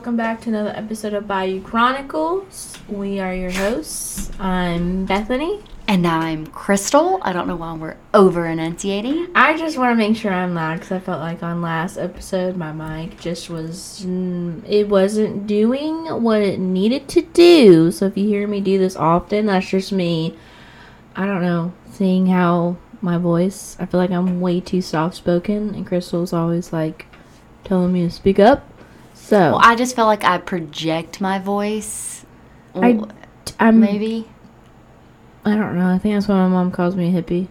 Welcome back to another episode of Bayou Chronicles. We are your hosts. I'm Bethany. And I'm Crystal. I don't know why we're over enunciating. I just want to make sure I'm loud because I felt like on last episode my mic just was mm, it wasn't doing what it needed to do. So if you hear me do this often, that's just me. I don't know, seeing how my voice. I feel like I'm way too soft spoken, and Crystal's always like telling me to speak up. So Well, I just feel like I project my voice. I- I'm maybe. I don't know. I think that's why my mom calls me a hippie.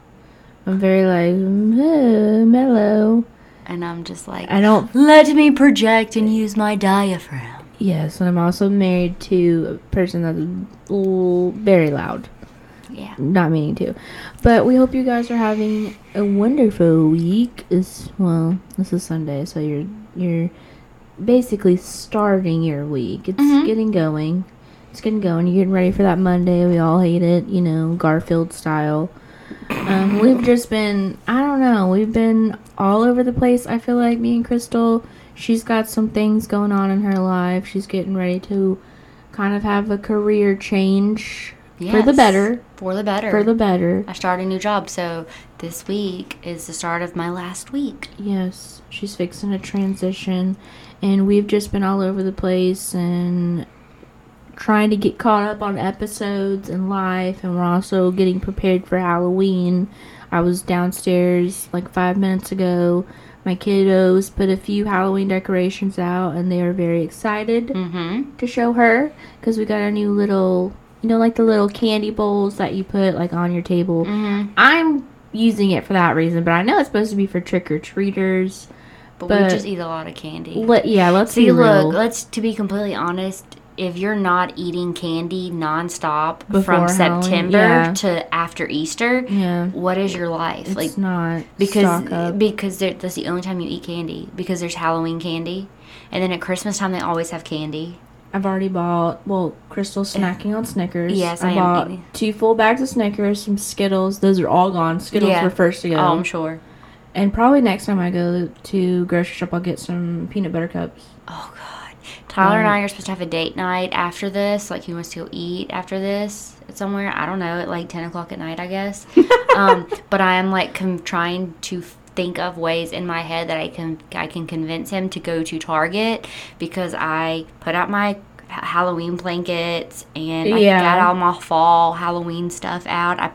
I'm very like "Eh, mellow. And I'm just like, I don't. let me project and use my diaphragm. Yes, and I'm also married to a person that's l- very loud. Yeah. Not meaning to, but we hope you guys are having a wonderful week. Is well, this is Sunday, so you're you're basically starting your week. It's Mhm. getting going. It's getting going. You're getting ready for that Monday. We all hate it, you know, Garfield style. Um, we've just been, I don't know, we've been all over the place. I feel like me and Crystal, she's got some things going on in her life. She's getting ready to kind of have a career change for the better. For the better. For the better. I started a new job, so this week is the start of my last week. Yes, she's fixing a transition, and we've just been all over the place and trying to get caught up on episodes and life, and we're also getting prepared for Halloween. I was downstairs like five minutes ago. My kiddos put a few Halloween decorations out, and they are very excited Mm-hmm. to show her because we got a new little, you know, like the little candy bowls that you put like on your table. Mm-hmm. I'm using it for that reason, but I know it's supposed to be for trick or treaters. But, But- we just eat a lot of candy. Let yeah, let's See, look, let's to be completely honest. If you're not eating candy nonstop Before from Halloween, September yeah. to after Easter, yeah, what is your life it's like? not Because stock up. because there- that's the only time you eat candy. Because there's Halloween candy, and then at Christmas time they always have candy. I've already bought. Well, Crystal's eh. snacking on Snickers. Yes, I, I am bought eating. two full bags of Snickers, some Skittles. Those are all gone. Skittles Yeah. were first to go. Oh, I'm sure. And probably next time I go to grocery shop, I'll get some peanut butter cups. Oh God, Tyler and I are supposed to have a date night after this. Like he wants to go eat after this somewhere. I don't know at like ten o'clock at night, I guess. um, but I am like com- trying to think of ways in my head that I can I can convince him to go to Target because I put out my Halloween blankets and I got all my fall Halloween stuff out. I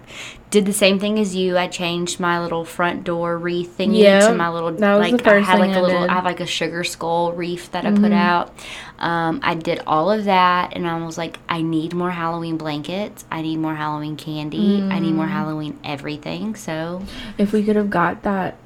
did the same thing as you. I changed my little front door wreath thingy Yeah, to my little like I had like a I little did. I have like a sugar skull wreath that I put out. Um, I did all of that, and I was like, I need more Halloween blankets. I need more Halloween candy. I need Mm. more Halloween everything. So If we could have got that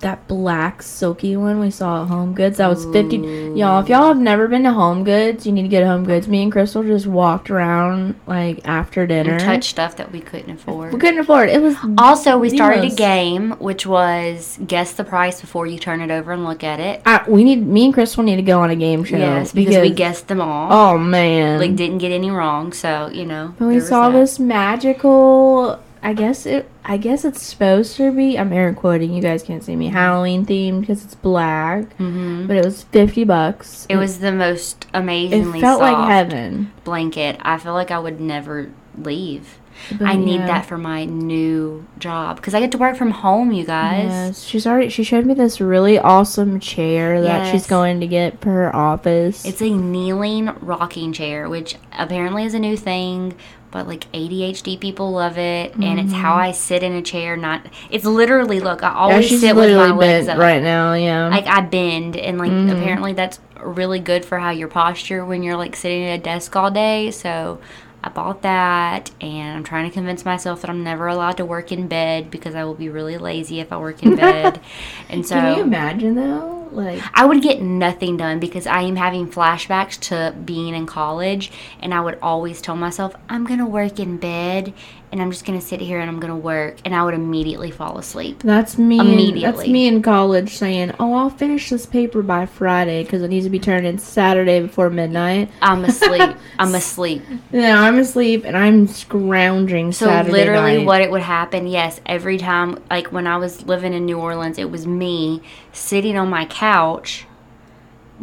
that black silky one we saw at Home Goods, that was fifty. Y'all, if y'all have never been to Home Goods, you need to get Home Goods. Me and Crystal just walked around like after dinner. and touch stuff that we couldn't afford. We couldn't afford it. It was Also, we started a game, which was guess the price before you turn it over and look at it. I, we need me and Crystal need to go on a game show. Yes, because, we guessed them all. Oh man! Like didn't get any wrong, so you know. When we saw that. this magical, I guess it. I guess it's supposed to be. I'm air quoting. You guys can't see me. Halloween themed because it's black, Mhm. but it was fifty bucks. It was the most It amazingly felt like heaven. blanket. I feel like I would never leave. But I need yeah. that for my new job because I get to work from home, you guys. Yes, she's already. She showed me this really awesome chair that she's going to get for her office. It's a kneeling rocking chair, which apparently is a new thing, but like ADHD people love it, and it's how I sit in a chair. Not, it's literally look. I always she's sit with my legs up. right now. Yeah, Like I bend, and like Mhm. apparently that's really good for how your posture when you're like sitting at a desk all day. So I bought that, and I'm trying to convince myself that I'm never allowed to work in bed because I will be really lazy if I work in bed. and so Can you imagine though? Like, I would get nothing done because I am having flashbacks to being in college, and I would always tell myself, I'm gonna work in bed, and I'm just gonna sit here and I'm gonna work, and I would immediately fall asleep. That's me. In, that's me in college saying, "Oh, I'll finish this paper by Friday because it needs to be turned in Saturday before midnight." I'm asleep. I'm asleep. Now I'm asleep and I'm scrounging So Saturday literally, night. what it would happen? Yes, every time, like when I was living in New Orleans, it was me sitting on my couch,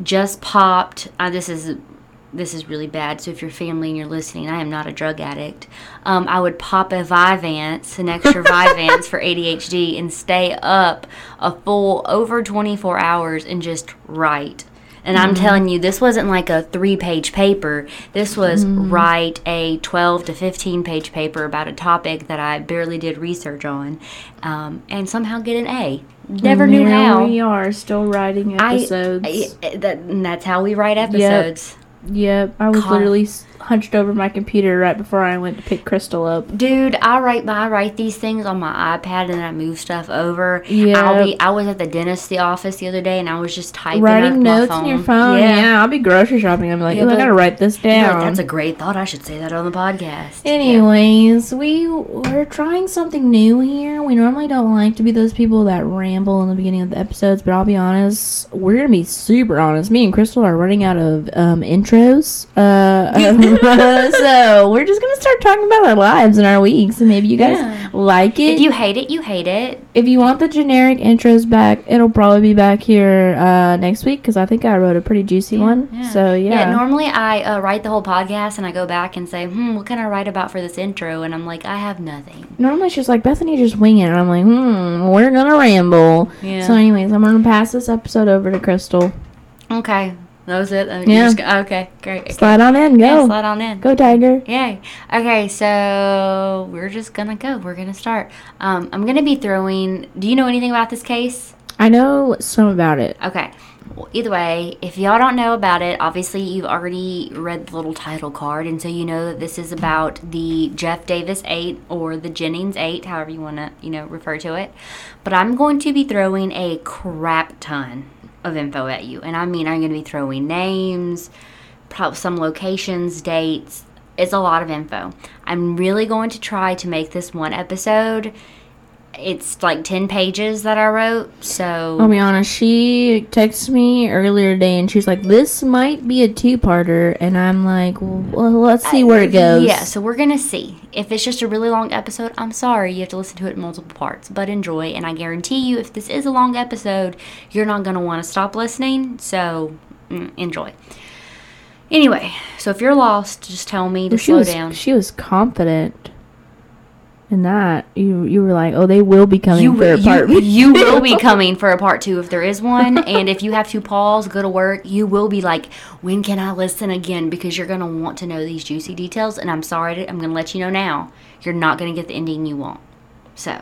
just popped. Uh, this is this is really bad. So if you're family and you're listening, I am not a drug addict. Um, I would pop a Vyvanse, an extra Vyvanse for ADHD, and stay up a full over 24 hours and just write. And I'm telling you, this wasn't like a three page paper. This was write a 12 to 15 page paper about a topic that I barely did research on um, and somehow get an A. Never knew how. we are still writing I- episodes. I- that, and that's how we write episodes. yep, I was God. literally hunched over my computer right before I went to pick Crystal up. Dude, I write I write these things on my iPad and then I move stuff over. Yeah. I'll be I was at the dentist the office the other day and I was just typing Writing notes on your phone. Yeah. I'll be grocery shopping. I'm like, Yeah, "Ooh, I gotta write this Yeah, down. that's a great thought. I should say that on the podcast. Anyways, we we're trying something new here. We normally don't like to be those people that ramble in the beginning of the episodes, but I'll be honest, we're gonna be super honest. Me and Crystal are running out of um, intros, uh, so we're just gonna start talking about our lives and our weeks, and maybe you guys Yeah. like it. If you hate it, you hate it. if you want the generic intros back, it'll probably be back here uh, next week because I think I wrote a pretty juicy one. So yeah, normally I uh, write the whole podcast and I go back and say, hmm, what can I write about for this intro? And I'm like, I have nothing. Normally she's like, Bethany, just wing it. And I'm like, hmm, we're gonna ramble. Yeah. So, anyways, I'm gonna pass this episode over to Crystal. Okay. That was it. Yeah. just go- okay, great. Okay. Slide on in, Yeah, go. slide on in. Go, Tiger. Yay. Okay, so we're just gonna go. We're gonna start. Um, I'm gonna be throwing. Do you know anything about this case? I know some about it. Okay. Well, either way, if y'all don't know about it, obviously you've already read the little title card, and so you know that this is about the Jeff Davis 8 or the Jennings 8, however you want to, you know, refer to it. But I'm going to be throwing a crap ton of info at you. And I mean, I'm going to be throwing names, prob- some locations, dates. It's a lot of info. I'm really going to try to make this one episode. It's like 10 pages that I wrote, so I'll be honest, she texted me earlier today and she's like, this might be a two parter. And I'm like, well, let's see where it goes. Yeah, so we're gonna see. If it's just a really long episode, I'm sorry, you have to listen to it in multiple parts. But enjoy, and I guarantee you, if this is a long episode, you're not gonna want to stop listening. So mm, enjoy. Anyway, so if you're lost, just tell me to Well, slow was, down. She was confident in that. You you were like, oh, they will be coming You, for a part. you, you will be coming for a part two if there is one. And if you have to pause, go to work, you will be like, when can I listen again? Because you're going to want to know these juicy details. And I'm sorry, to, I'm going to let you know now. You're not going to get the ending you want. So,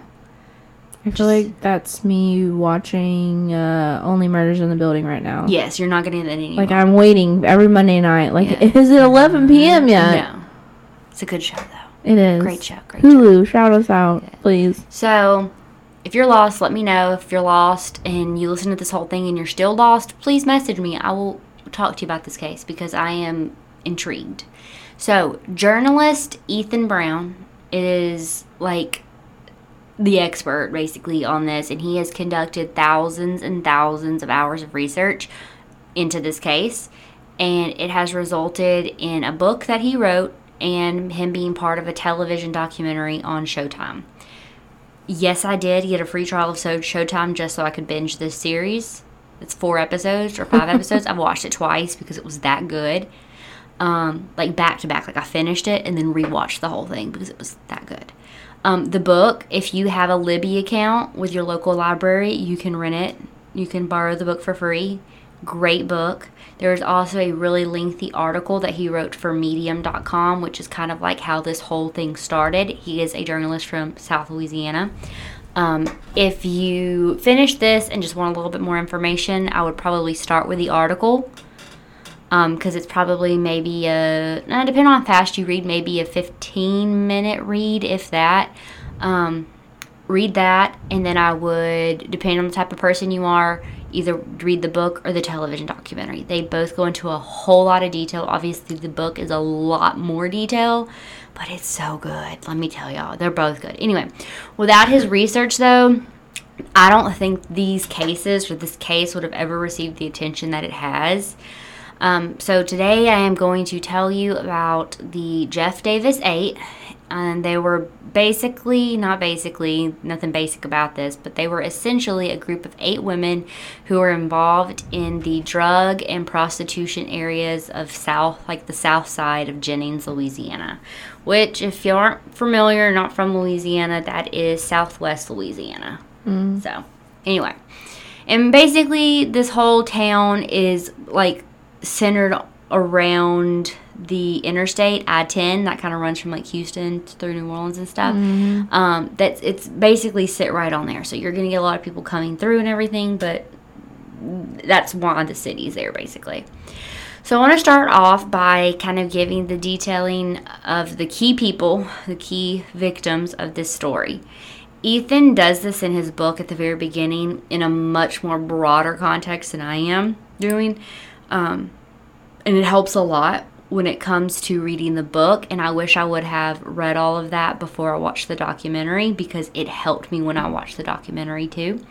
I feel like that's me watching uh, Only Murders in the Building right now. yes, you're not going to get the Like. I'm waiting every Monday night. Like, Yeah. is it 11 p.m. yet? No. It's a good show, though. It is. Great show. Great show. Hulu, shout us out, please. So, if you're lost, let me know. If you're lost and you listen to this whole thing and you're still lost, please message me. I will talk to you about this case because I am intrigued. So, journalist Ethan Brown is like the expert basically on this, and he has conducted thousands and thousands of hours of research into this case, and it has resulted in a book that he wrote and him being part of a television documentary on Showtime. Yes, I did get a free trial of Showtime just so I could binge this series. It's four episodes or five episodes. I've watched it twice because it was that good. Um, like back to back. Like I finished it and then rewatched the whole thing because it was that good. Um, the book, if you have a Libby account with your local library, you can rent it. You can borrow the book for free. Great book. There's also a really lengthy article that he wrote for Medium.com, which is kind of like how this whole thing started. He is a journalist from South Louisiana. Um, if you finish this and just want a little bit more information, I would probably start with the article because it's probably maybe a depending on how fast you read, maybe a 15 minute read, if that. Um, read that, and then I would, depending on the type of person you are, either read the book or the television documentary. They both go into a whole lot of detail. Obviously, the book is a lot more detail, but it's so good. Let me tell y'all, they're both good. Anyway, without his research, though, I don't think these cases or this case would have ever received the attention that it has. Um, so today I am going to tell you about the Jeff Davis 8 and they were basically not basically nothing basic about this but they were essentially a group of eight women who were involved in the drug and prostitution areas of south like the south side of jennings louisiana which if you aren't familiar not from louisiana that is southwest louisiana. Mm. So anyway. And basically this whole town is like centered around the interstate I-10 that kind of runs from like Houston through New Orleans and stuff. Um, that's it's basically sit right on there, so you're gonna get a lot of people coming through and everything. But that's why the city's there basically. So I want to start off by kind of giving the detailing of the key people, the key victims of this story. Ethan does this in his book at the very beginning in a much more broader context than I am doing. Um, and it helps a lot when it comes to reading the book and i wish i would have read all of that before i watched the documentary because it helped me when i watched the documentary too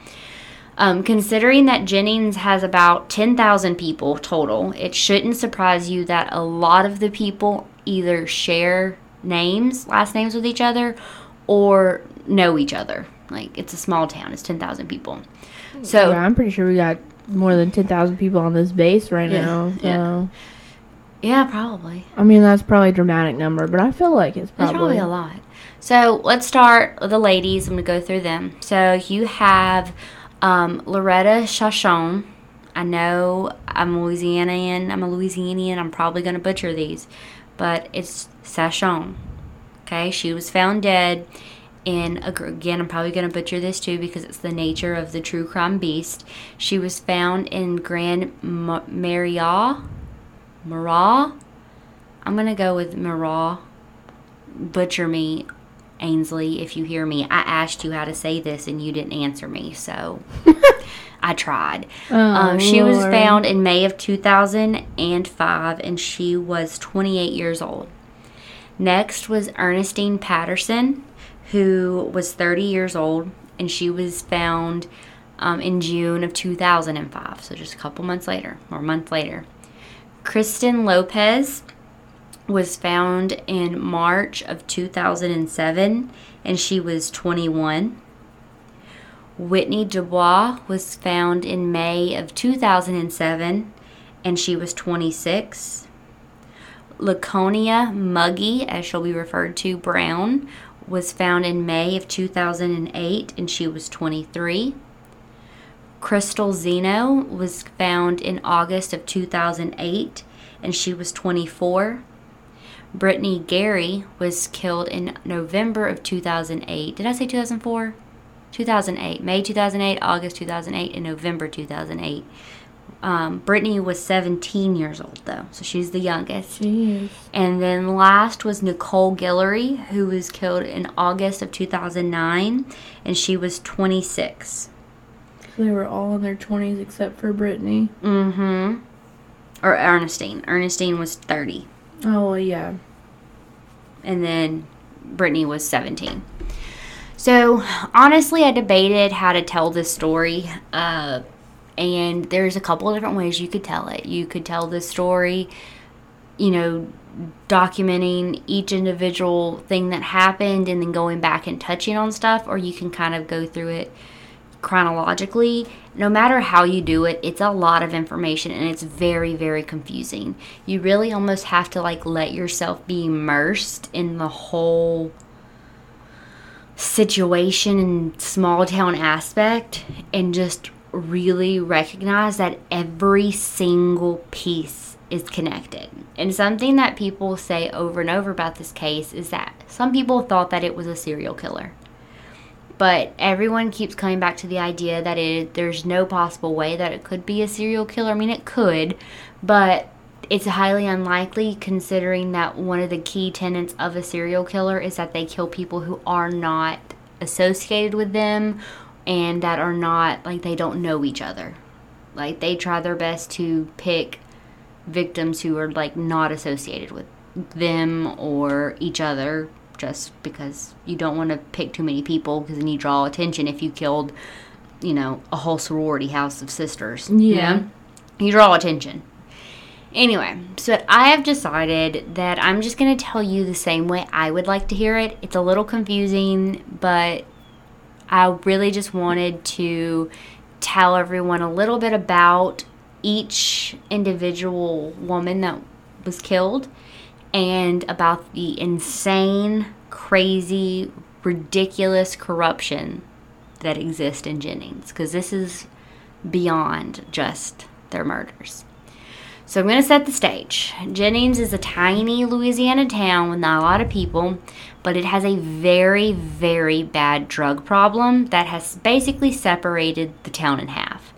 um, considering that jennings has about 10000 people total it shouldn't surprise you that a lot of the people either share names last names with each other or know each other like it's a small town it's 10000 people so yeah, I'm pretty sure we got more than 10,000 people on this base right Yeah, now. So. yeah. Yeah probably I mean, that's probably a dramatic number, but I feel like it's probably, probably a lot. So let's start with the ladies. I'm gonna go through them. So you have um, Loretta Chachon. I know I'm Louisianian. I'm a Louisianian. I'm probably gonna butcher these, but it's Sachon. Okay, she was found dead in a, again. I'm probably gonna butcher this too because it's the nature of the true crime beast. She was found in Grand M- Maria, Marat. I'm gonna go with Marat butcher me, Ainsley, if you hear me. I asked you how to say this and you didn't answer me, so I tried. Oh, um, she was found in May of 2005 and she was 28 years old. Next was Ernestine Patterson, who was 30 years old, and she was found um, in June of 2005, so just a couple months later, or a month later. Kristen Lopez was found in March of 2007 and she was 21. Whitney Dubois was found in May of 2007 and she was 26. Laconia Muggy, as she'll be referred to, Brown, was found in May of 2008 and she was 23. Crystal Zeno was found in August of 2008 and she was 24. Brittany Gary was killed in November of 2008. Did I say 2004? 2008. May 2008, August 2008, and November 2008. Um, Brittany was 17 years old, though, so she's the youngest. Jeez. And then last was Nicole Guillory, who was killed in August of 2009, and she was 26. They were all in their 20s except for Brittany. Mm hmm. Or Ernestine. Ernestine was 30. Oh, well, yeah. and then Brittany was 17. So honestly, I debated how to tell this story, uh, and there's a couple of different ways you could tell it. You could tell this story, you know, documenting each individual thing that happened and then going back and touching on stuff, or you can kind of go through it chronologically. No matter how you do it, it's a lot of information and it's very, very confusing. You really almost have to like let yourself be immersed in the whole situation and small town aspect and just really recognize that every single piece is connected. And something that people say over and over about this case is that some people thought that it was a serial killer but everyone keeps coming back to the idea that it there's no possible way that it could be a serial killer. I mean, it could, but it's highly unlikely considering that one of the key tenets of a serial killer is that they kill people who are not associated with them and that are not like they don't know each other. Like they try their best to pick victims who are like not associated with them or each other just because you don't want to pick too many people because then you draw attention if you killed, you know, a whole sorority house of sisters. you Yeah. know? You draw attention. Anyway, so I have decided that I'm just going to tell you the same way I would like to hear it. It's a little confusing, but I really just wanted to tell everyone a little bit about each individual woman that was killed and about the insane, crazy, ridiculous corruption that exists in Jennings because this is beyond just their murders. So I'm going to set the stage. Jennings is a tiny Louisiana town with not a lot of people, but it has a very, very bad drug problem that has basically separated the town in half.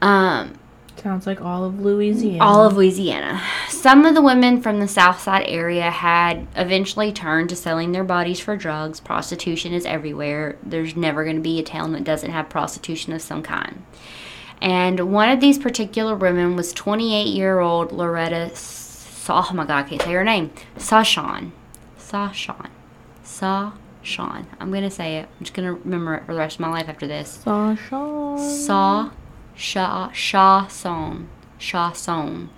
Um, Sounds like all of Louisiana. all of Louisiana. Some of the women from the South Side area had eventually turned to selling their bodies for drugs. Prostitution is everywhere. There's never going to be a town that doesn't have prostitution of some kind. And one of these particular women was 28 year old Loretta. Sa- oh my God, I can't say her name. Sashawn. Sashawn. Sashawn. I'm going to say it. I'm just going to remember it for the rest of my life after this. Sasha. Saw Sha Sha Song. Sha Song.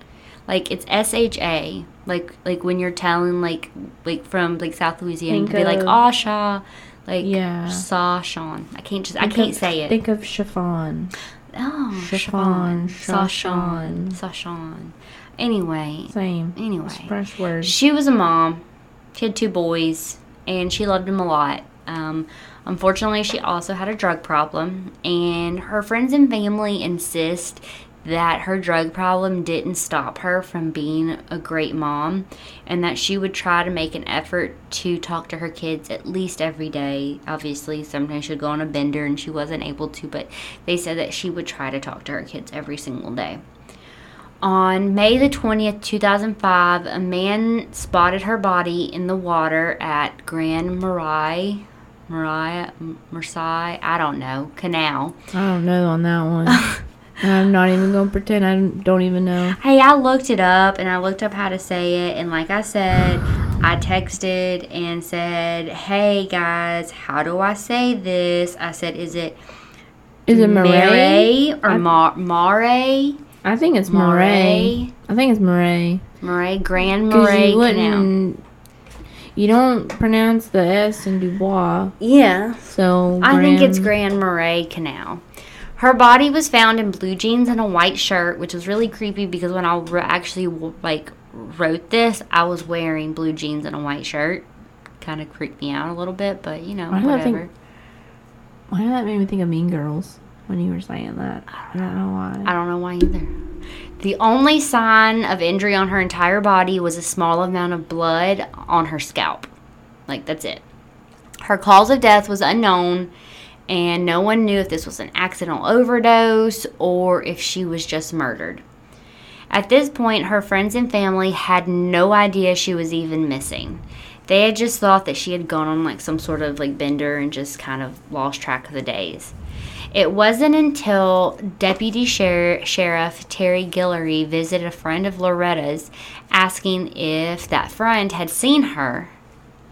Like it's S H A. Like like when you're telling like like from like South Louisiana Think to be like Aw Sha like Yeah. Saw Sean. I can't just I can't of- say it. Think of chiffon. oh chiffon, Saw Sean. Shashawn. Saw Sean. Anyway. Same. Anyway. It's fresh words. She was a mom. She had two boys, and she loved them a lot. Um, unfortunately, she also had a drug problem, and her friends and family insist that her drug problem didn't stop her from being a great mom, and that she would try to make an effort to talk to her kids at least every day. Obviously, sometimes she'd go on a bender and she wasn't able to, but they said that she would try to talk to her kids every single day. On May the 20th, 2005, a man spotted her body in the water at Grand Marais, Marais, Marseille, I don't know, canal. I don't know on that one. I'm not even going to pretend I don't even know. Hey, I looked it up and I looked up how to say it, and like I said, I texted and said, "Hey guys, how do I say this?" I said, "Is it Is it Murray? or I- Mar- Mare? I think it's Murray. I think it's Murray. Murray, Grand Murray you Canal." wouldn't. You don't pronounce the S in Dubois, Yeah, so I think it's Grand- Marais Canal. Her body was found in blue jeans and a white shirt, which was really creepy because when I wr- actually like wrote this, I was wearing blue jeans and a white shirt. Kind of creeped me out a little bit, but you know, Why I think- whatever. Why did that make me think of Mean Girls when you were saying that? I don't know why. I don't know why either. The only sign of injury on her entire body was a small amount of blood on her scalp. Like, that's it. Her cause of death was unknown, and no one knew if this was an accidental overdose or if she was just murdered. At this point, her friends and family had no idea she was even missing. They had just thought that she had gone on like some sort of like bender and just kind of lost track of the days. It wasn't until Deputy Sher- Sheriff Terry Guillory visited a friend of Loretta's asking if that friend had seen her.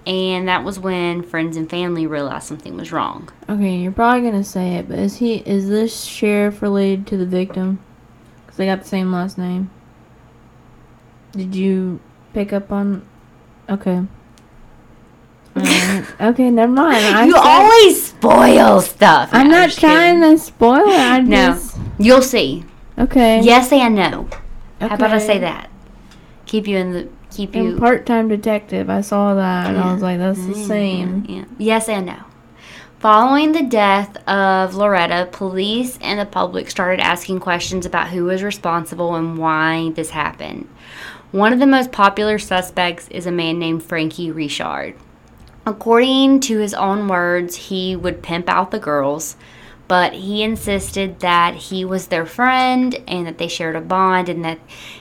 And that was when friends and family realized something was wrong. Okay, you're probably gonna say it, but is he is this sheriff related to the victim? Because they got the same last name. Did you pick up on? Okay. Alright. okay, never mind. I you said- always spoil stuff. I'm No, not just trying kidding. to spoil it. I No. just. You'll see. Okay. Yes and no. How about I Okay. say that? Keep you in the keep you part-time detective. I saw that, and I was like, "That's the Mm, same." yeah. Yes and no. Following the death of Loretta, police and the public started asking questions about who was responsible and why this happened. One of the most popular suspects is a man named Frankie Richard. According to his own words, he would pimp out the girls, but he insisted that he was their friend and that they shared a bond, and that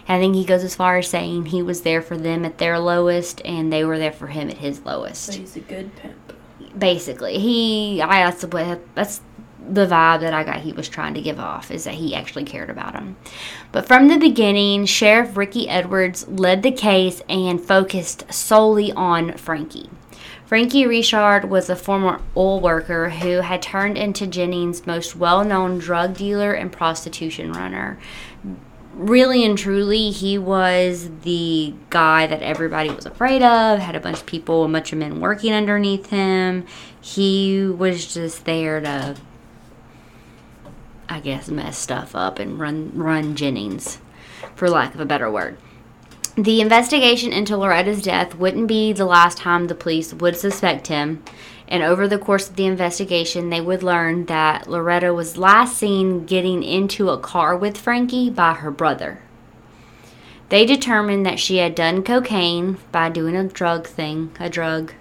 I think he goes as far as saying he was there for them at their lowest and they were there for him at his lowest he's a good pimp. basically he I that's the that's the vibe that I got he was trying to give off is that he actually cared about him. But from the beginning, Sheriff Ricky Edwards led the case and focused solely on Frankie. Frankie Richard was a former oil worker who had turned into Jennings' most well known drug dealer and prostitution runner. really and truly, he was the guy that everybody was afraid of, had a bunch of people, a bunch of men working underneath him. He was just there to, I guess, mess stuff up and run, run Jennings, for lack of a better word. The investigation into Loretta's death wouldn't be the last time the police would suspect him. And over the course of the investigation, they would learn that Loretta was last seen getting into a car with Frankie by her brother. They determined that she had done cocaine by doing a drug thing, a drug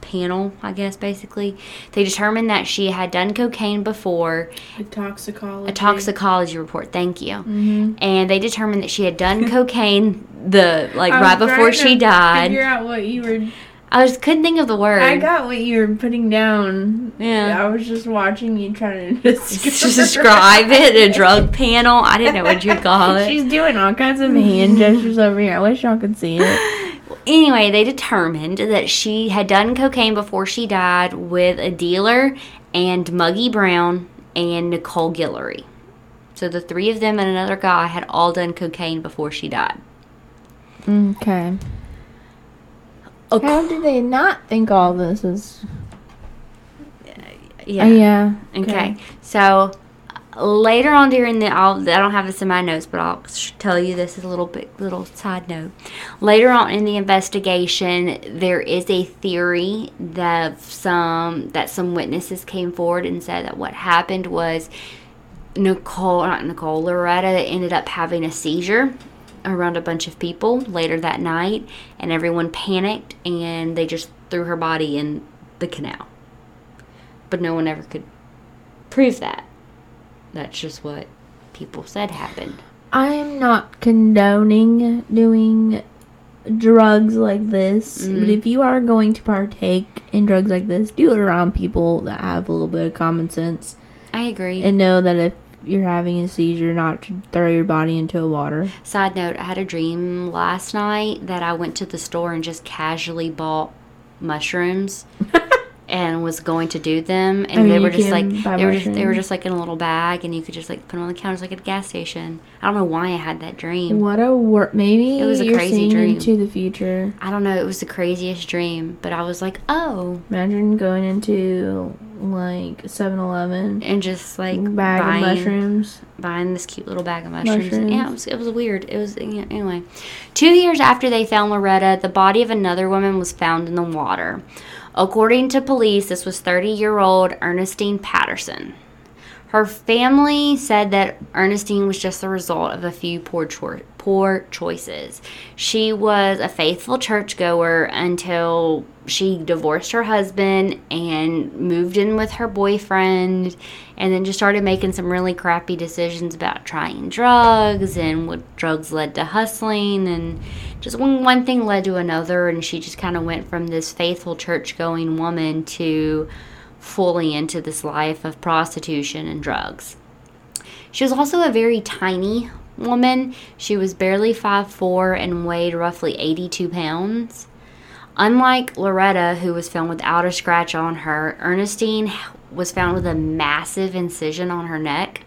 panel, I guess, basically. They determined that she had done cocaine before. A toxicology. A toxicology report, thank you. Mm-hmm. And they determined that she had done cocaine the like right before she died. Figure out what you were I just couldn't think of the word. I got what you were putting down. Yeah. I was just watching you trying to describe, describe it. A drug panel. I didn't know what you'd call it. She's doing all kinds of hand gestures over here. I wish y'all could see it. Anyway, they determined that she had done cocaine before she died with a dealer and Muggy Brown and Nicole Guillory. So the three of them and another guy had all done cocaine before she died. Okay. Okay. How do they not think all this is? Yeah. Uh, yeah. Okay. okay. So later on during the I'll, I don't have this in my notes, but I'll tell you this is a little bit little side note. Later on in the investigation, there is a theory that some that some witnesses came forward and said that what happened was Nicole, not Nicole, Loretta ended up having a seizure around a bunch of people later that night, and everyone panicked and they just threw her body in the canal. But no one ever could prove that. That's just what people said happened. I am not condoning doing drugs like this, mm. but if you are going to partake in drugs like this, do it around people that have a little bit of common sense. I agree. And know that if you're having a seizure not to throw your body into a water. Side note, I had a dream last night that I went to the store and just casually bought mushrooms. and was going to do them, and I mean, they were just like they were just they were just like in a little bag, and you could just like put them on the counters like at a gas station. I don't know why I had that dream. What a work! Maybe it was a crazy dream into the future. I don't know. It was the craziest dream, but I was like, oh. Imagine going into like 7-Eleven and just like bag buying, of mushrooms, buying this cute little bag of mushrooms. mushrooms. Yeah, it was it was weird. It was anyway. Two years after they found Loretta, the body of another woman was found in the water. According to police, this was 30 year old Ernestine Patterson. Her family said that Ernestine was just the result of a few poor, cho- poor choices. She was a faithful churchgoer until she divorced her husband and moved in with her boyfriend and then just started making some really crappy decisions about trying drugs and what drugs led to hustling and just one, one thing led to another and she just kind of went from this faithful church going woman to fully into this life of prostitution and drugs. She was also a very tiny woman. She was barely 5'4 and weighed roughly 82 pounds Unlike Loretta, who was found without a scratch on her, Ernestine was found with a massive incision on her neck.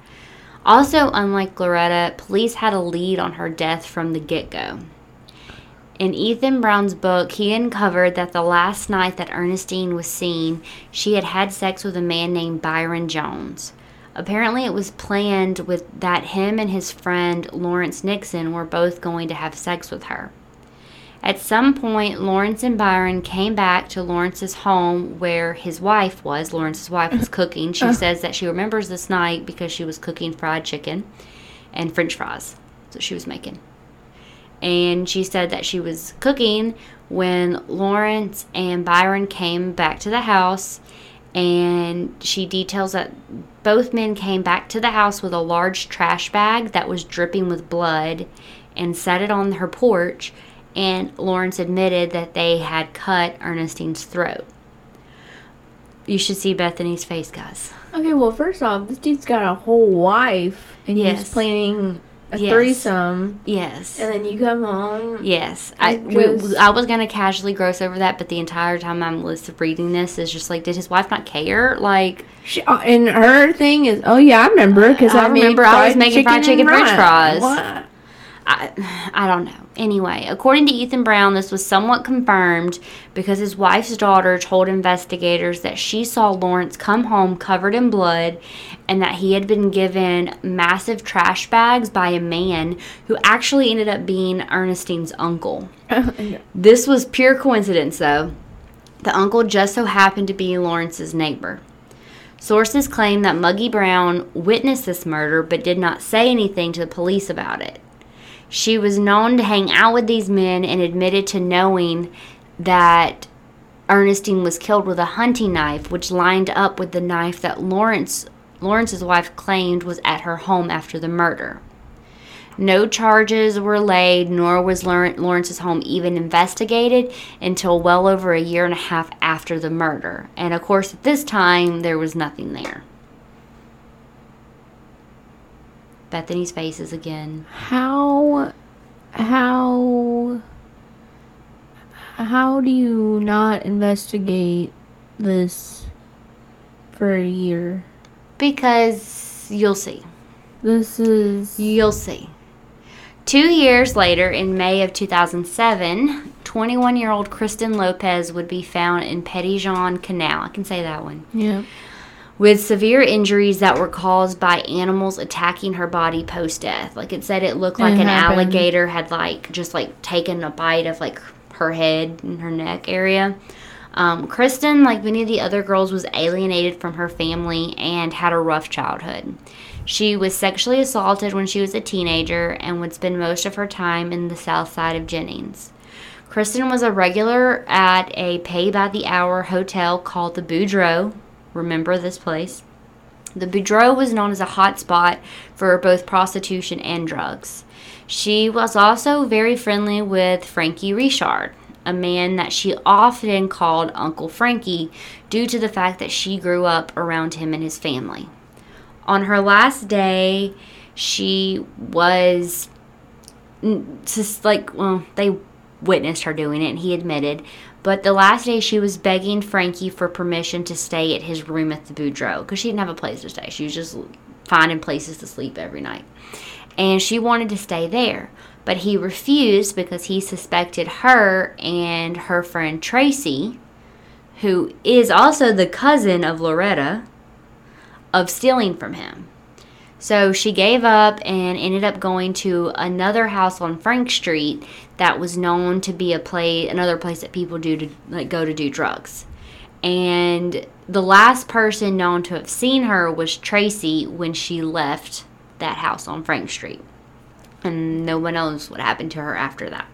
Also, unlike Loretta, police had a lead on her death from the get go. In Ethan Brown's book, he uncovered that the last night that Ernestine was seen, she had had sex with a man named Byron Jones. Apparently, it was planned with that him and his friend Lawrence Nixon were both going to have sex with her. At some point, Lawrence and Byron came back to Lawrence's home where his wife was. Lawrence's wife was cooking. She uh. says that she remembers this night because she was cooking fried chicken and french fries that she was making. And she said that she was cooking when Lawrence and Byron came back to the house. And she details that both men came back to the house with a large trash bag that was dripping with blood and set it on her porch and Lawrence admitted that they had cut Ernestine's throat. You should see Bethany's face, guys. Okay, well, first off, this dude's got a whole wife, and yes. he's planning a Yes. threesome, Yes. and then you come home. Yes, I we, I was gonna casually gross over that, but the entire time I'm reading this is just like, did his wife not care? Like, She, uh, and her thing is, oh yeah, I remember because I I, remember I was making fried chicken french fries. What? I, I don't know. Anyway, according to Ethan Brown, this was somewhat confirmed because his wife's daughter told investigators that she saw Lawrence come home covered in blood and that he had been given massive trash bags by a man who actually ended up being Ernestine's uncle. This was pure coincidence, though. The uncle just so happened to be Lawrence's neighbor. Sources claim that Muggy Brown witnessed this murder but did not say anything to the police about it. She was known to hang out with these men and admitted to knowing that Ernestine was killed with a hunting knife, which lined up with the knife that Lawrence Lawrence's wife claimed was at her home after the murder. No charges were laid, nor was Lawren- Lawrence's home even investigated until well over a year and a half after the murder. And of course, at this time, there was nothing there. Bethany's faces again. How, how, how do you not investigate this for a year? Because you'll see. This is You'll see. Two years later, in May of 2007, 21 year old Kristen Lopez would be found in Petit Jean Canal. I can say that one. yeah. With severe injuries that were caused by animals attacking her body post death. Like it said, it looked like It an happened. alligator had like just like taken a bite of like her head and her neck area. Um, Kristen, like many of the other girls, was alienated from her family and had a rough childhood. She was sexually assaulted when she was a teenager and would spend most of her time in the south side of Jennings. Kristen was a regular at a pay by the hour hotel called the Boudreaux. Remember this place? The Boudreaux was known as a hot spot for both prostitution and drugs. She was also very friendly with Frankie Richard, a man that she often called Uncle Frankie due to the fact that she grew up around him and his family. On her last day, she was just like, well, they witnessed her doing it and he admitted. But the last day, she was begging Frankie for permission to stay at his room at the Boudreaux because she didn't have a place to stay. She was just finding places to sleep every night. And she wanted to stay there. But he refused because he suspected her and her friend Tracy, who is also the cousin of Loretta, of stealing from him. So she gave up and ended up going to another house on Frank Street that was known to be a place, another place that people do to like go to do drugs. And the last person known to have seen her was Tracy when she left that house on Frank Street. And no one knows what happened to her after that.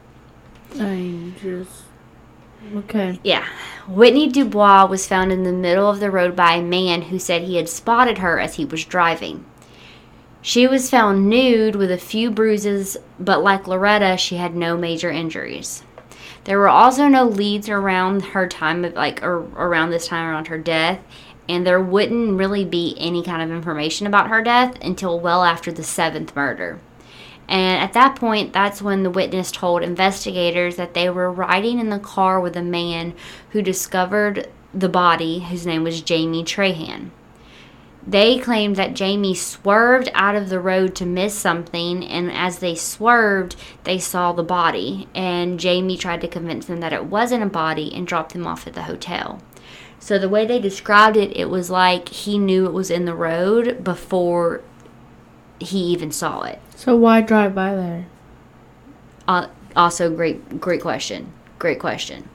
I just okay. Yeah. Whitney Dubois was found in the middle of the road by a man who said he had spotted her as he was driving. She was found nude with a few bruises, but like Loretta, she had no major injuries. There were also no leads around her time of like or around this time around her death, and there wouldn't really be any kind of information about her death until well after the seventh murder. And at that point, that's when the witness told investigators that they were riding in the car with a man who discovered the body, whose name was Jamie Trahan. They claimed that Jamie swerved out of the road to miss something, and as they swerved, they saw the body. And Jamie tried to convince them that it wasn't a body and dropped them off at the hotel. So, the way they described it, it was like he knew it was in the road before he even saw it. So why drive by there? Uh, also, great, great question. Great question.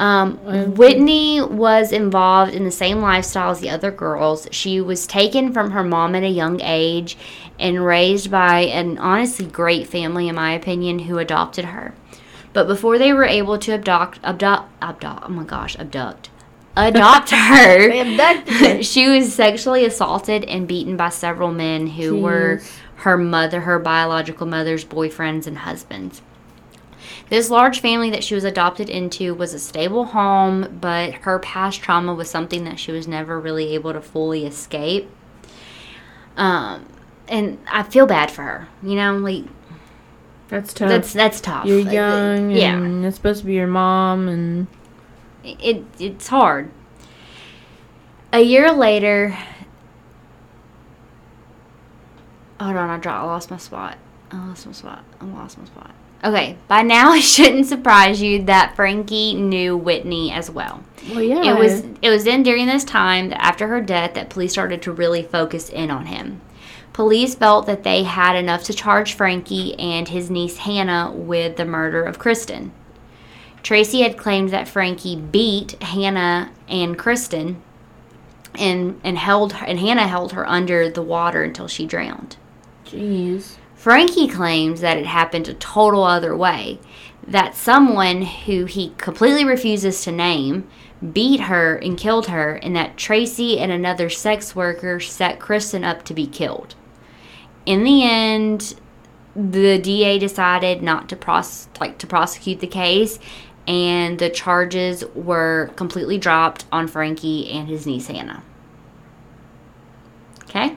Um. Whitney was involved in the same lifestyle as the other girls. She was taken from her mom at a young age and raised by an honestly great family, in my opinion, who adopted her. But before they were able to abduct, abduct, abduct, oh my gosh, abduct, adopt her, she was sexually assaulted and beaten by several men who were her mother, her biological mother's boyfriends and husbands. This large family that she was adopted into was a stable home, but her past trauma was something that she was never really able to fully escape. Um, and I feel bad for her. You know, like That's tough. that's that's tough. You're Like, young, yeah. and it's supposed to be your mom, and it it's hard. A year later, hold on, I dropped, I lost my spot. I lost my spot. I lost my spot. Okay, by now it shouldn't surprise you that Frankie knew Whitney as well. well, yeah, It was it was then during this time that after her death that police started to really focus in on him. Police felt that they had enough to charge Frankie and his niece Hannah with the murder of Kristen. Tracy had claimed that Frankie beat Hannah and Kristen and and held and Hannah held her under the water until she drowned. Jeez. Frankie claims that it happened a total other way. That someone who he completely refuses to name beat her and killed her, and that Tracy and another sex worker set Kristen up to be killed. In the end, the DA decided not to pros- like to prosecute the case, and the charges were completely dropped on Frankie and his niece Hannah. Okay.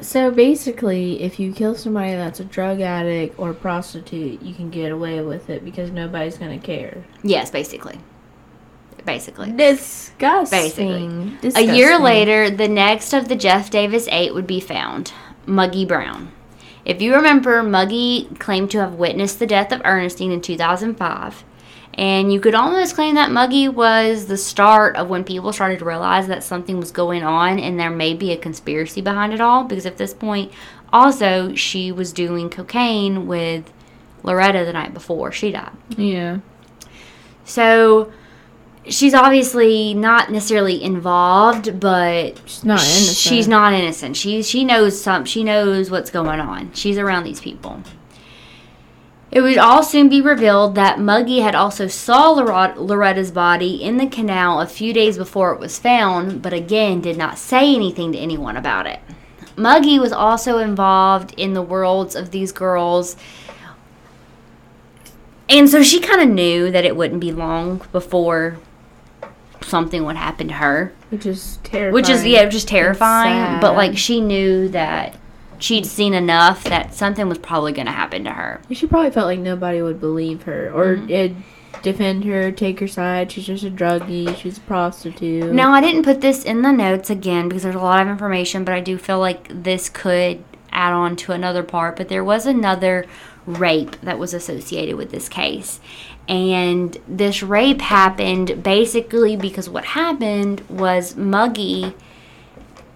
So basically, if you kill somebody that's a drug addict or prostitute, you can get away with it because nobody's gonna care. Yes, basically. Basically. Disgusting. A year later, the next of the Jeff Davis eight would be found Muggy Brown. If you remember, Muggy claimed to have witnessed the death of Ernestine in 2005. And you could almost claim that Muggy was the start of when people started to realize that something was going on and there may be a conspiracy behind it all. Because at this point, also, she was doing cocaine with Loretta the night before she died. Yeah. So she's obviously not necessarily involved, but She's not innocent. she's not innocent. She she knows some. She knows what's going on. She's around these people. It would all soon be revealed that Muggy had also saw Loretta's body in the canal a few days before it was found, but again did not say anything to anyone about it. Muggy was also involved in the worlds of these girls and so she kind of knew that it wouldn't be long before something would happen to her, Which is terrifying. which is yeah, just terrifying. But like she knew that she'd seen enough that something was probably going to happen to her. She probably felt like nobody would believe her or Mm-hmm. defend her, take her side. She's just a druggie. She's a prostitute. Now I didn't put this in the notes again because there's a lot of information, but I do feel like this could add on to another part. But there was another rape that was associated with this case. And this rape happened basically because what happened was Muggy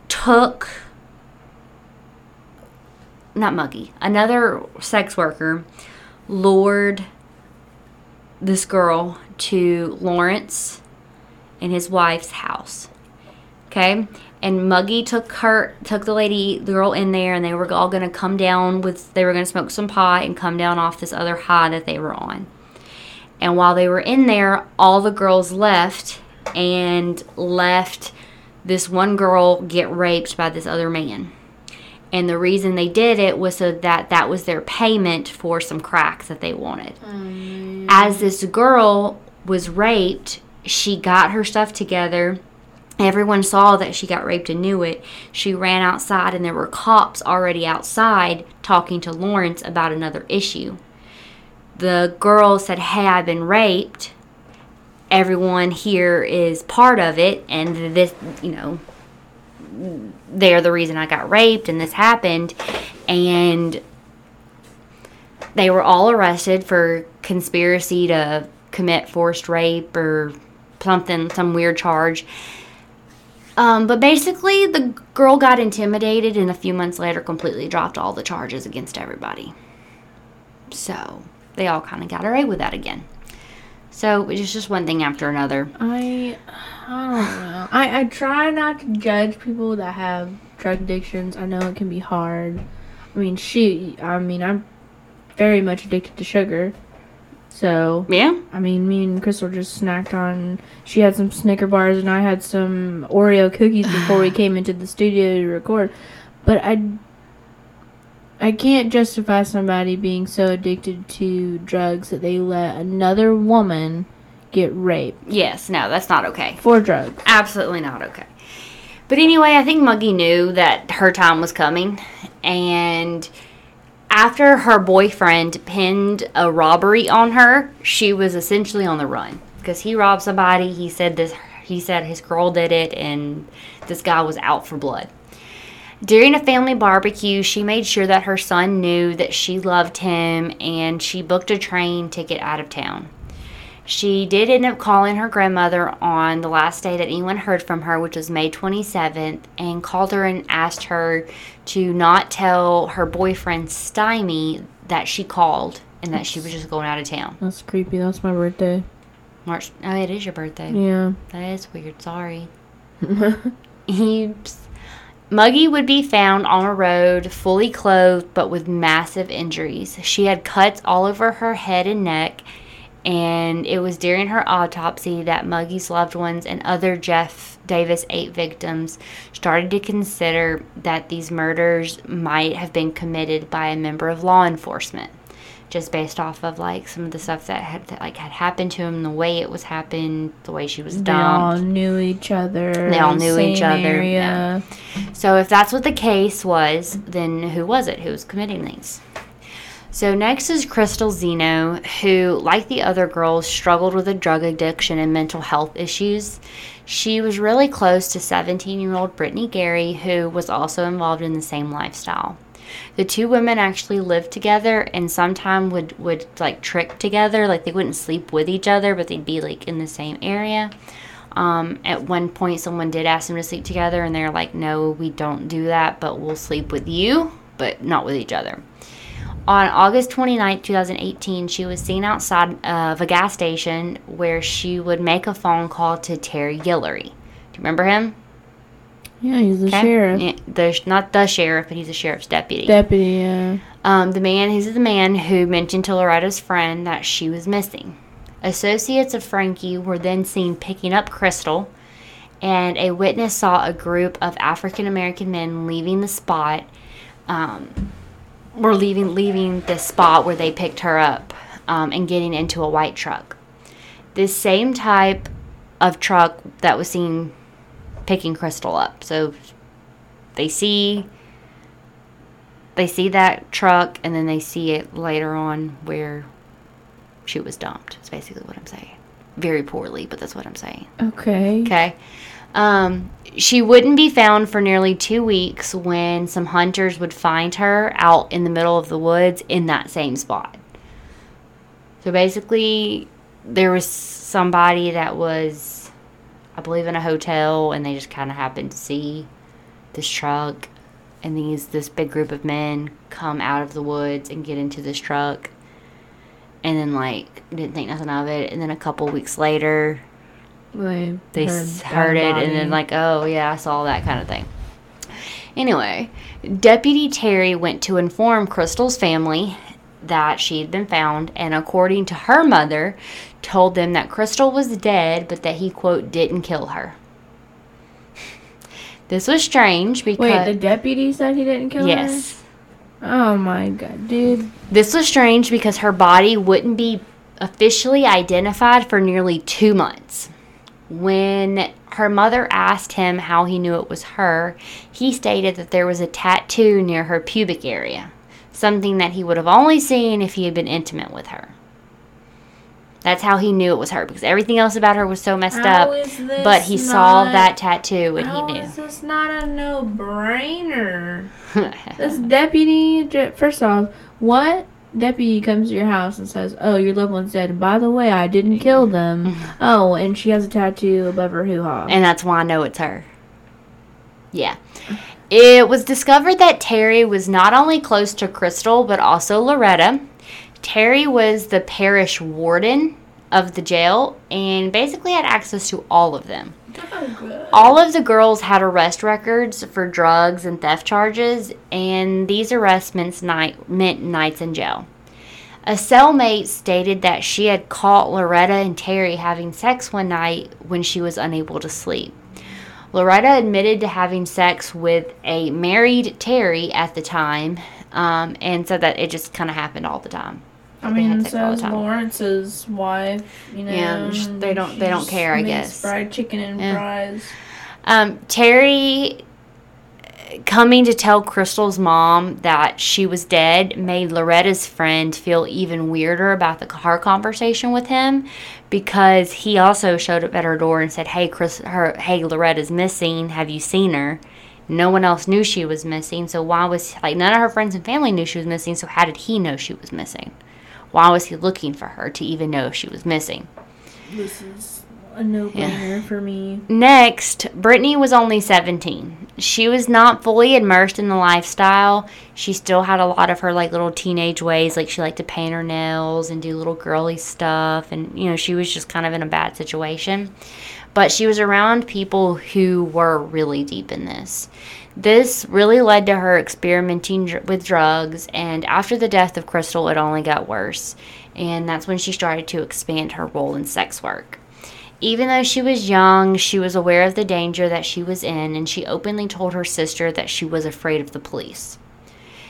took not Muggy, another sex worker lured this girl to Lawrence and his wife's house. Okay? And Muggy took her took the lady the girl in there and they were all gonna come down with they were gonna smoke some pot and come down off this other high that they were on. And while they were in there, all the girls left and left this one girl get raped by this other man. And the reason they did it was so that that was their payment for some cracks that they wanted. Mm. As this girl was raped, she got her stuff together. Everyone saw that she got raped and knew it. She ran outside, and there were cops already outside talking to Lawrence about another issue. The girl said, Hey, I've been raped. Everyone here is part of it, and this, you know, they're the reason I got raped and this happened. And they were all arrested for conspiracy to commit forced rape or something, some weird charge. Um, but basically, the girl got intimidated and a few months later completely dropped all the charges against everybody. So they all kind of got away with that again. So it's just one thing after another. I, I don't know. I, I try not to judge people that have drug addictions. I know it can be hard. I mean, she. I mean, I'm very much addicted to sugar. So, Yeah? I mean, me and Crystal just snacked on. She had some Snicker bars, and I had some Oreo cookies before we came into the studio to record. But I, I can't justify somebody being so addicted to drugs that they let another woman get raped Yes, no, that's not okay. for drugs. Absolutely not okay. But anyway, I think Muggy knew that her time was coming. And after her boyfriend pinned a robbery on her, she was essentially on the run. Because he robbed somebody, he said this he said his girl did it and this guy was out for blood. During a family barbecue, she made sure that her son knew that she loved him and she booked a train ticket out of town. She did end up calling her grandmother on the last day that anyone heard from her, which was May 27th, and called her and asked her to not tell her boyfriend Stymie that she called and that she was just going out of town. That's creepy. That's my birthday. March. Oh, it is your birthday. Yeah. That is weird. Sorry. Heaps. Muggy would be found on a road, fully clothed, but with massive injuries. She had cuts all over her head and neck, and it was during her autopsy that Muggy's loved ones and other Jeff Davis 8 victims started to consider that these murders might have been committed by a member of law enforcement just based off of like some of the stuff that had that, like had happened to him, the way it was happened, the way she was dumped. They all knew each other. They all knew each other, Area. So if that's what the case was, then who was it? Who was committing these? So next is Crystal Zeno, who, like the other girls, struggled with a drug addiction and mental health issues. She was really close to 17-year-old Brittany Gary, who was also involved in the same lifestyle. The two women actually lived together and sometime would would like trick together, like they wouldn't sleep with each other, but they'd be like in the same area. Um, at one point, someone did ask them to sleep together, and they're like, "No, we don't do that, but we'll sleep with you, but not with each other." On August 29, 2018, she was seen outside of a gas station where she would make a phone call to Terry Guillory. Do you remember him? Yeah, he's the Okay. sheriff. Yeah, the, not the sheriff, but he's a sheriff's deputy. Deputy, yeah. Um, the man, he's the man who mentioned to Loretta's friend that she was missing. Associates of Frankie were then seen picking up Crystal, and a witness saw a group of African American men leaving the spot. Um, were leaving leaving the spot where they picked her up um, and getting into a white truck. This same type of truck that was seen picking Crystal up. So they see they see that truck and then they see it later on where she was dumped. It's basically what I'm saying. Very poorly, but that's what I'm saying. Okay. Okay. Um, she wouldn't be found for nearly two weeks when some hunters would find her out in the middle of the woods in that same spot. So basically, there was somebody that was, I believe, in a hotel, and they just kind of happened to see this truck, and these this big group of men come out of the woods and get into this truck, and then like didn't think nothing of it, and then a couple weeks later, They, they heard heard it and then like oh yeah i saw that kind of thing. Anyway deputy terry went to inform crystal's family that she had been found and according to her mother told them that crystal was dead but that he quote didn't kill her this was strange because Wait, the deputy said he didn't kill her? yes Oh my god, dude. This was strange because her body wouldn't be officially identified for nearly two months. When her mother asked him how he knew it was her, he stated that there was a tattoo near her pubic area, something that he would have only seen if he had been intimate with her. That's how he knew it was her because everything else about her was so messed How up. But he saw that tattoo and he knew. This is this not a no-brainer? This deputy, first off, what deputy comes to your house and says, "Oh, your loved one's dead, by the way, I didn't kill them." oh, and she has a tattoo above her hoo-ha. And that's why I know it's her. Yeah. It was discovered that Terry was not only close to Crystal, but also Loretta. Terry was the parish warden of the jail and basically had access to all of them. Oh, all of the girls had arrest records for drugs and theft charges, and these arrests meant, night, meant nights in jail. A cellmate stated that she had caught Loretta and Terry having sex one night when she was unable to sleep. Loretta admitted to having sex with a married Terry at the time, um, and said that it just kind of happened all the time. I mean, sex all the so. Lawrence's wife. You know, Yeah, they don't- they don't care, I guess. Fried chicken and Yeah. fries. Um, Terry coming to tell Crystal's mom that she was dead made Loretta's friend feel even weirder about the her conversation with him because he also showed up at her door and said, "Hey, Chris, her, hey, Loretta's missing. Have you seen her?" No one else knew she was missing, so why was like none of her friends and family knew she was missing, so how did he know she was missing? Why was he looking for her to even know if she was missing? This is a no-brainer yeah. for me. Next, Brittany was only 17. She was not fully immersed in the lifestyle. She still had a lot of her like little teenage ways, like she liked to paint her nails and do little girly stuff and you know, she was just kind of in a bad situation. But she was around people who were really deep in this. This really led to her experimenting dr- with drugs, and after the death of Crystal, it only got worse. And that's when she started to expand her role in sex work. Even though she was young, she was aware of the danger that she was in, and she openly told her sister that she was afraid of the police.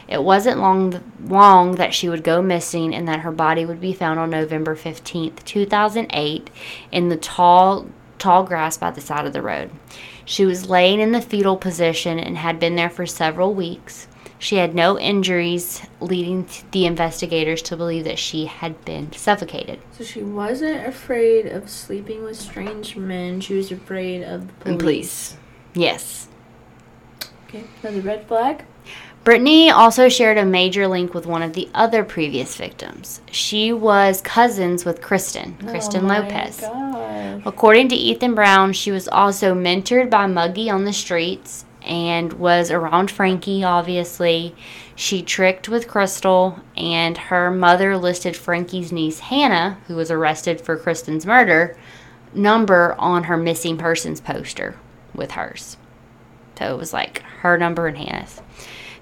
It wasn't long, long that she would go missing and that her body would be found on November 15th, 2008, in the tall, tall grass by the side of the road. She was laying in the fetal position and had been there for several weeks. She had no injuries, leading the investigators to believe that she had been suffocated. So she wasn't afraid of sleeping with strange men. She was afraid of the police. Police. Yes. Okay, another red flag. Brittany also shared a major link with one of the other previous victims. She was cousins with Kristen, oh Kristen oh Lopez. Gosh. According to Ethan Brown, she was also mentored by Muggy on the streets and was around Frankie, obviously. She tricked with Crystal, and her mother listed Frankie's niece, Hannah, who was arrested for Kristen's murder, number on her missing persons poster with hers. So it was like her number and Hannah's.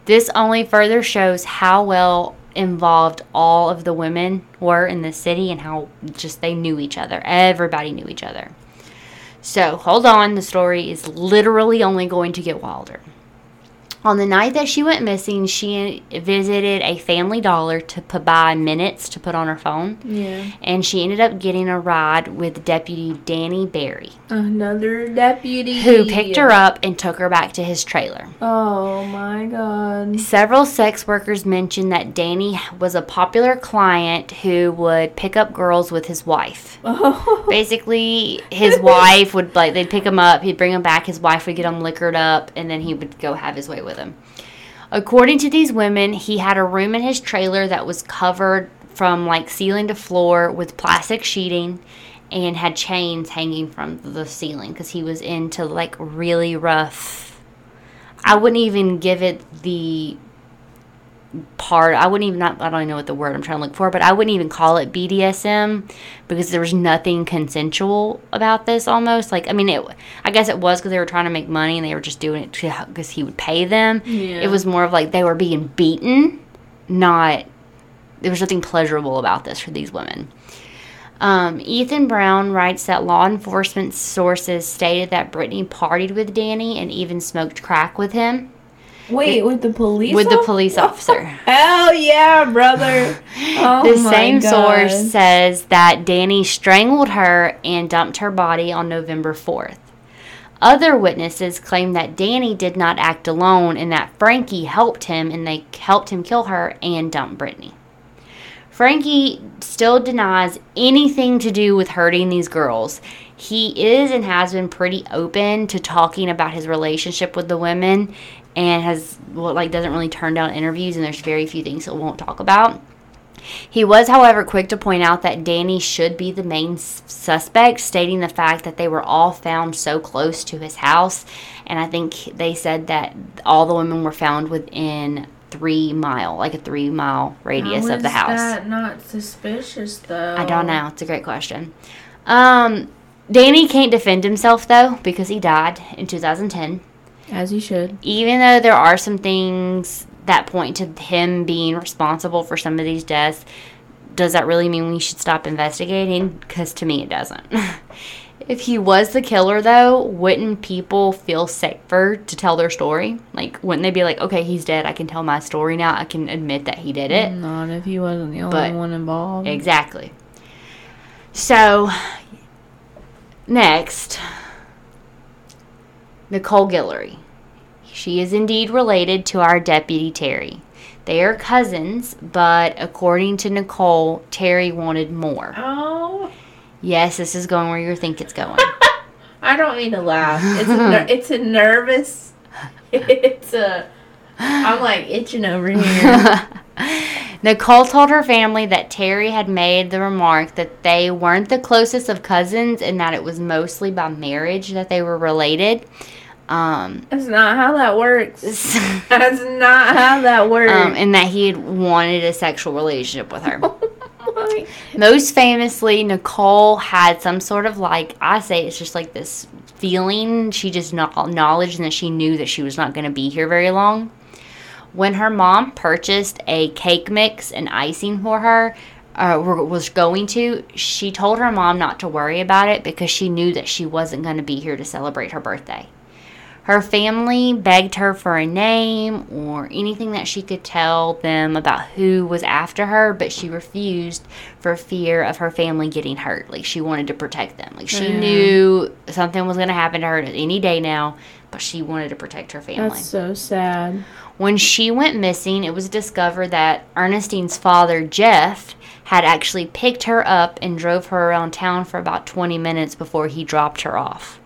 This only further shows how well involved all of the women were in the city and how just they knew each other. Everybody knew each other. So hold on, the story is literally only going to get wilder. On the night that she went missing, she visited a family dollar to buy minutes to put on her phone. Yeah. And she ended up getting a ride with Deputy Danny Barry. Another deputy. Who picked her up and took her back to his trailer. Oh my god. Several sex workers mentioned that Danny was a popular client who would pick up girls with his wife. Oh. Basically, his wife would, like, they'd pick him up, he'd bring him back, his wife would get him liquored up, and then he would go have his way with him. According to these women, he had a room in his trailer that was covered from like ceiling to floor with plastic sheeting and had chains hanging from the ceiling because he was into like really rough. I wouldn't even give it the part. I wouldn't even not. I don't even know what the word I'm trying to look for, but I wouldn't even call it BDSM because there was nothing consensual about this. Almost like I mean, it. I guess it was because they were trying to make money and they were just doing it because he would pay them. Yeah. It was more of like they were being beaten, not. There was nothing pleasurable about this for these women. Um, Ethan Brown writes that law enforcement sources stated that Brittany partied with Danny and even smoked crack with him. Wait, with the police? With the police officer. Hell yeah, brother. Oh the same God. source says that Danny strangled her and dumped her body on November 4th. Other witnesses claim that Danny did not act alone and that Frankie helped him and they helped him kill her and dump Brittany. Frankie still denies anything to do with hurting these girls. He is and has been pretty open to talking about his relationship with the women and has well, like doesn't really turn down interviews and there's very few things he won't talk about. He was, however, quick to point out that Danny should be the main suspect, stating the fact that they were all found so close to his house. And I think they said that all the women were found within three mile, like a three mile radius How of the is house. that not suspicious though? I don't know. It's a great question. Um, Danny can't defend himself though because he died in 2010. As you should. Even though there are some things that point to him being responsible for some of these deaths, does that really mean we should stop investigating? Because to me, it doesn't. if he was the killer, though, wouldn't people feel safer to tell their story? Like, wouldn't they be like, okay, he's dead. I can tell my story now. I can admit that he did it. Not if he wasn't the only But- one involved. Exactly. So, next, Nicole Guillory. She is indeed related to our deputy Terry. They are cousins, but according to Nicole, Terry wanted more. Oh, Yes, this is going where you think it's going. I don't mean to laugh. It's a, ner- it's a nervous. It's a. I'm like itching over here. Nicole told her family that Terry had made the remark that they weren't the closest of cousins and that it was mostly by marriage that they were related. Um, That's not how that works. That's not how that works. um, and that he had wanted a sexual relationship with her. Most famously, Nicole had some sort of like, I say it's just like this feeling. She just kno- acknowledged that she knew that she was not going to be here very long. When her mom purchased a cake mix and icing for her, uh, was going to, she told her mom not to worry about it because she knew that she wasn't going to be here to celebrate her birthday. Her family begged her for a name or anything that she could tell them about who was after her, but she refused for fear of her family getting hurt. Like she wanted to protect them. Like she Yeah. knew something was going to happen to her any day now, but she wanted to protect her family. that's so sad. When she went missing, it was discovered that Ernestine's father, Jeff, had actually picked her up and drove her around town for about 20 minutes before he dropped her off.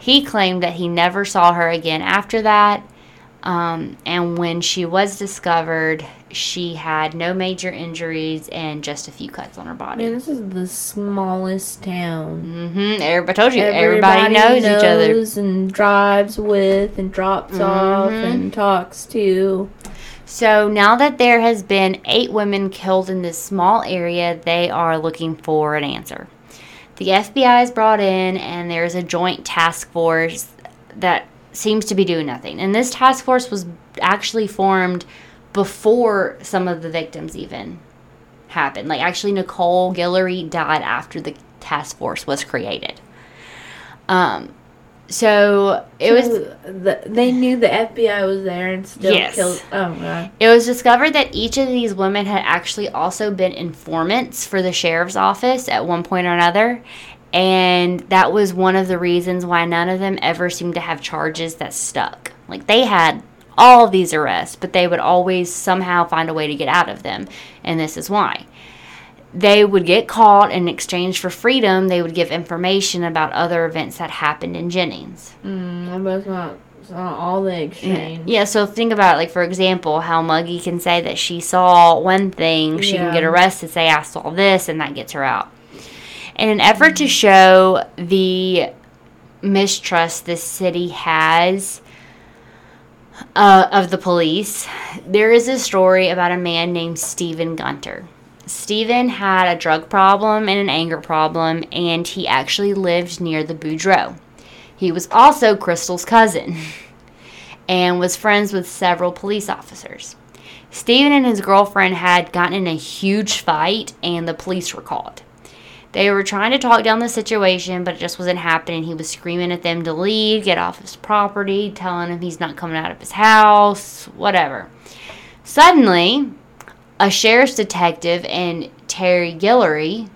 He claimed that he never saw her again after that. Um, and when she was discovered, she had no major injuries and just a few cuts on her body. Man, this is the smallest town. Mm-hmm. Everybody told you. Everybody, knows, each other. and drives with and drops off Mhm. and talks to. So now that there has been eight women killed in this small area, they are looking for an answer. The FBI is brought in, and there's a joint task force that seems to be doing nothing. And this task force was actually formed before some of the victims even happened. Like actually, Nicole Guillory died after the task force was created. Um, so it was. So the, they knew the FBI was there and still Yes. killed. Oh god. It was discovered that each of these women had actually also been informants for the sheriff's office at one point or another. And that was one of the reasons why none of them ever seemed to have charges that stuck. Like they had all these arrests, but they would always somehow find a way to get out of them. And this is why. They would get caught in exchange for freedom, they would give information about other events that happened in Jennings. Mm, it's not. Not all the exchange. Yeah, so think about it. Like, for example, how Muggy can say that she saw one thing, she can get Yeah. arrested, say, I saw this, and that gets her out. In an effort to show the mistrust this city has uh, of the police, there is a story about a man named Stephen Gunter. Stephen had a drug problem and an anger problem, and he actually lived near the Boudreaux. He was also Crystal's cousin and was friends with several police officers. Stephen and his girlfriend had gotten in a huge fight, and the police were called. They were trying to talk down the situation, but it just wasn't happening. He was screaming at them to leave, get off his property, telling them he's not coming out of his house, whatever. Suddenly, a sheriff's detective and Terry Guillory,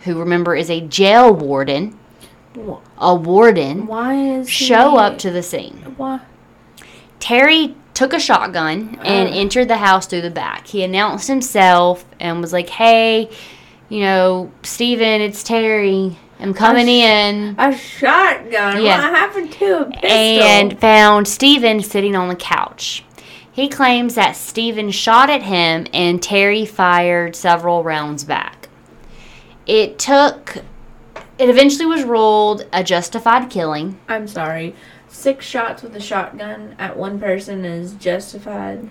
who remember is a jail warden, a warden, Why is show he- up to the scene. Why? Terry took a shotgun and Oh. entered the house through the back. He announced himself and was like, "Hey, you know, Steven, it's Terry. I'm coming sh- in." A shotgun. Yeah. What happened to a pistol? And found Steven sitting on the couch. He claims that Steven shot at him and Terry fired several rounds back. It took it eventually was ruled a justified killing. I'm sorry. Six shots with a shotgun at one person is justified.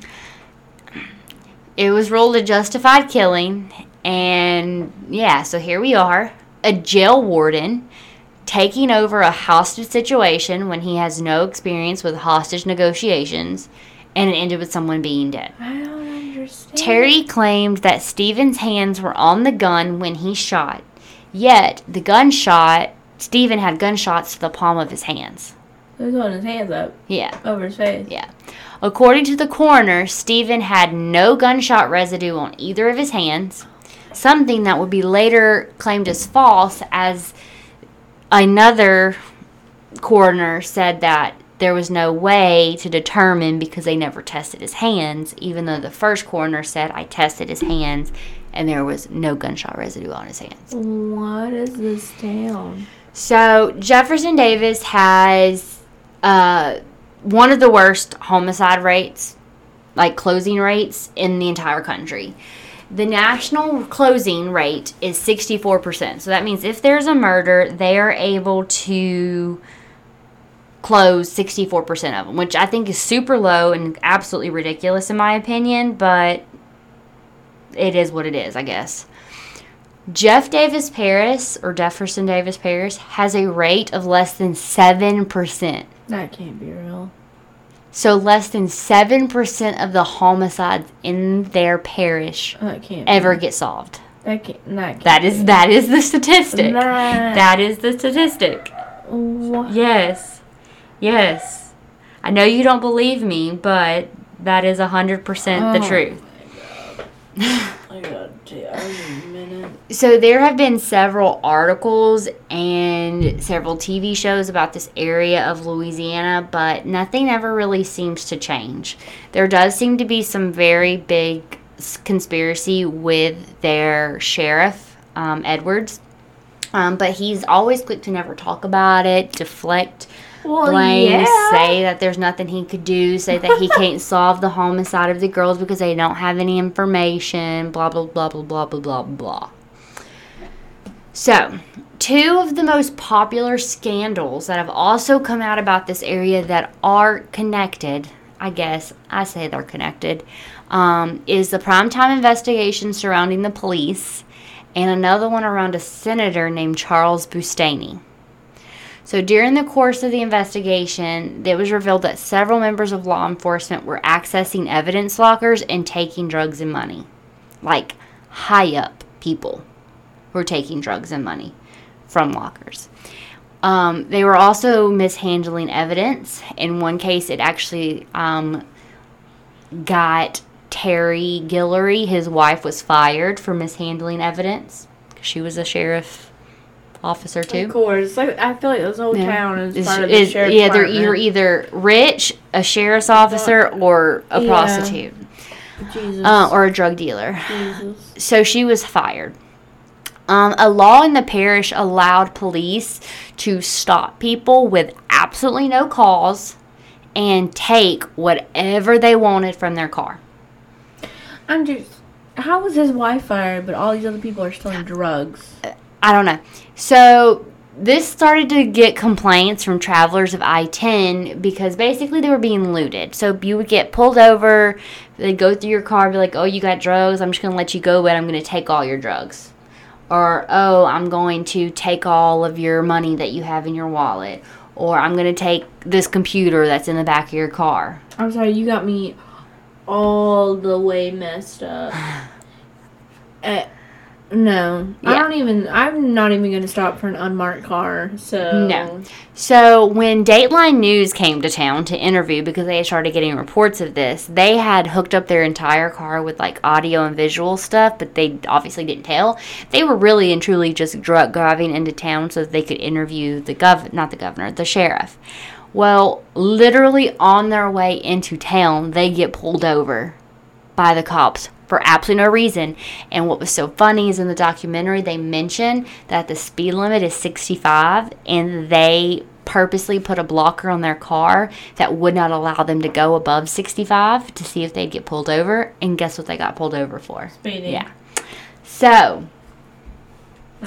It was ruled a justified killing, and yeah, so here we are. A jail warden taking over a hostage situation when he has no experience with hostage negotiations, and it ended with someone being dead. I don't understand. Terry claimed that Stephen's hands were on the gun when he shot, yet the gunshot, Stephen had gunshots to the palm of his hands. He was holding his hands up Yeah. over his face. Yeah. According to the coroner, Stephen had no gunshot residue on either of his hands, something that would be later claimed as false, as another coroner said that there was no way to determine because they never tested his hands, even though the first coroner said I tested his hands and there was no gunshot residue on his hands. What is this town? So Jefferson Davis has uh, one of the worst homicide rates, like closing rates in the entire country. The national closing rate is 64%. So that means if there's a murder, they are able to close 64% of them, which I think is super low and absolutely ridiculous in my opinion, but it is what it is, I guess. Jeff Davis Paris or Jefferson Davis Paris has a rate of less than 7%. That can't be real. So less than 7% of the homicides in their parish ever Be. get solved. That can't. That, can't That is that is the statistic. That- That is the statistic. What? Yes. Yes. I know you don't believe me, but that is 100% the Oh. truth. I gotta a minute. So there have been several articles and several TV shows about this area of Louisiana, but nothing ever really seems to change. There does seem to be some very big conspiracy with their sheriff, um, Edwards. Um, but he's always quick to never talk about it, deflect Well, blame, yeah. say that there's nothing he could do, say that he can't solve the homicide of the girls because they don't have any information, blah, blah, blah, blah, blah, blah, blah, blah. So, two of the most popular scandals that have also come out about this area that are connected, I guess, I say they're connected, um, is the primetime investigation surrounding the police and another one around a senator named Charles Boustany. So during the course of the investigation, it was revealed that several members of law enforcement were accessing evidence lockers and taking drugs and money. Like high up people were taking drugs and money from lockers. Um, they were also mishandling evidence. In one case, it actually um, got Terry Guillory, his wife, was fired for mishandling evidence. She was a sheriff officer too. Of course, like I feel like this whole Yeah. town is Is- part of the sheriff's yeah, department. you're either rich, a sheriff's officer, or a Yeah. prostitute, Jesus. uh, or a drug dealer. Jesus. So she was fired. Um, a law in the parish allowed police to stop people with absolutely no cause and take whatever they wanted from their car. I'm just. How was his wife fired, but all these other people are selling drugs? I don't know. So this started to get complaints from travelers of I 10 because basically they were being looted. So you would get pulled over, they'd go through your car, be like, oh, you got drugs, I'm just going to let you go, but I'm going to take all your drugs. Or, oh, I'm going to take all of your money that you have in your wallet. Or I'm going to take this computer that's in the back of your car. I'm sorry, you got me all the way messed up. Eh, no, I don't even. I'm not even gonna stop for an unmarked car. So No. So when Dateline News came to town to interview because they had started getting reports of this, they had hooked up their entire car with like audio and visual stuff, but they obviously didn't tell. They were really and truly just drug driving into town so that they could interview the gov not the governor, the sheriff. Well, literally on their way into town, they get pulled over by the cops for absolutely no reason. And what was so funny is in the documentary they mention that the speed limit is 65 and they purposely put a blocker on their car that would not allow them to go above 65 to see if they'd get pulled over. And guess what they got pulled over for? speeding. Yeah. So,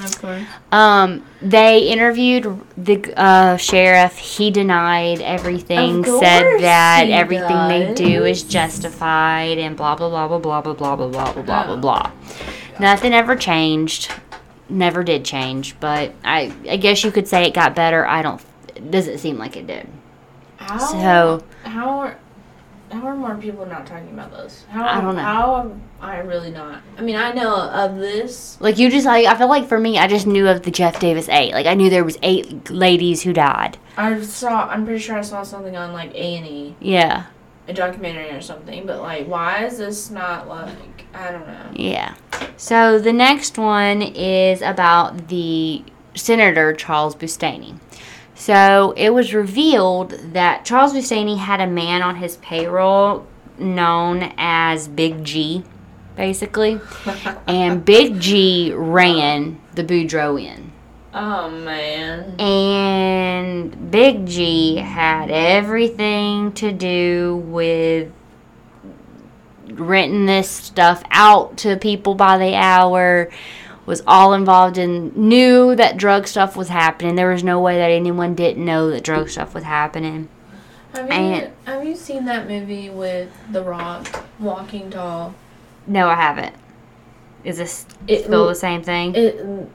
of course. um, they interviewed the uh, sheriff. He denied everything, said that everything they do is justified, and blah blah blah blah blah blah blah blah blah blah blah blah Oh. blah. Nothing ever changed. Never did change, but I I guess you could say it got better. I don't. It doesn't seem like it did. How, So- how are how are more people not talking about this? How I don't know. How am I really not? I mean, I know of this. Like you just like I feel like for me, I just knew of the Jeff Davis eight. Like I knew there was eight ladies who died. I saw. I'm pretty sure I saw something on like A and E, Yeah, a documentary or something. But like, why is this not like? I don't know. Yeah. So the next one is about the Senator Charles Boustany. So it was revealed that Charles Boustany had a man on his payroll known as Big G, basically. and Big G ran the Boudreaux Inn. Oh man. And Big G had everything to do with renting this stuff out to people by the hour was all involved in knew that drug stuff was happening there was no way that anyone didn't know that drug stuff was happening Have you, And- have you seen that movie with The Rock, Walking Tall? no i haven't is this It, still the same thing it,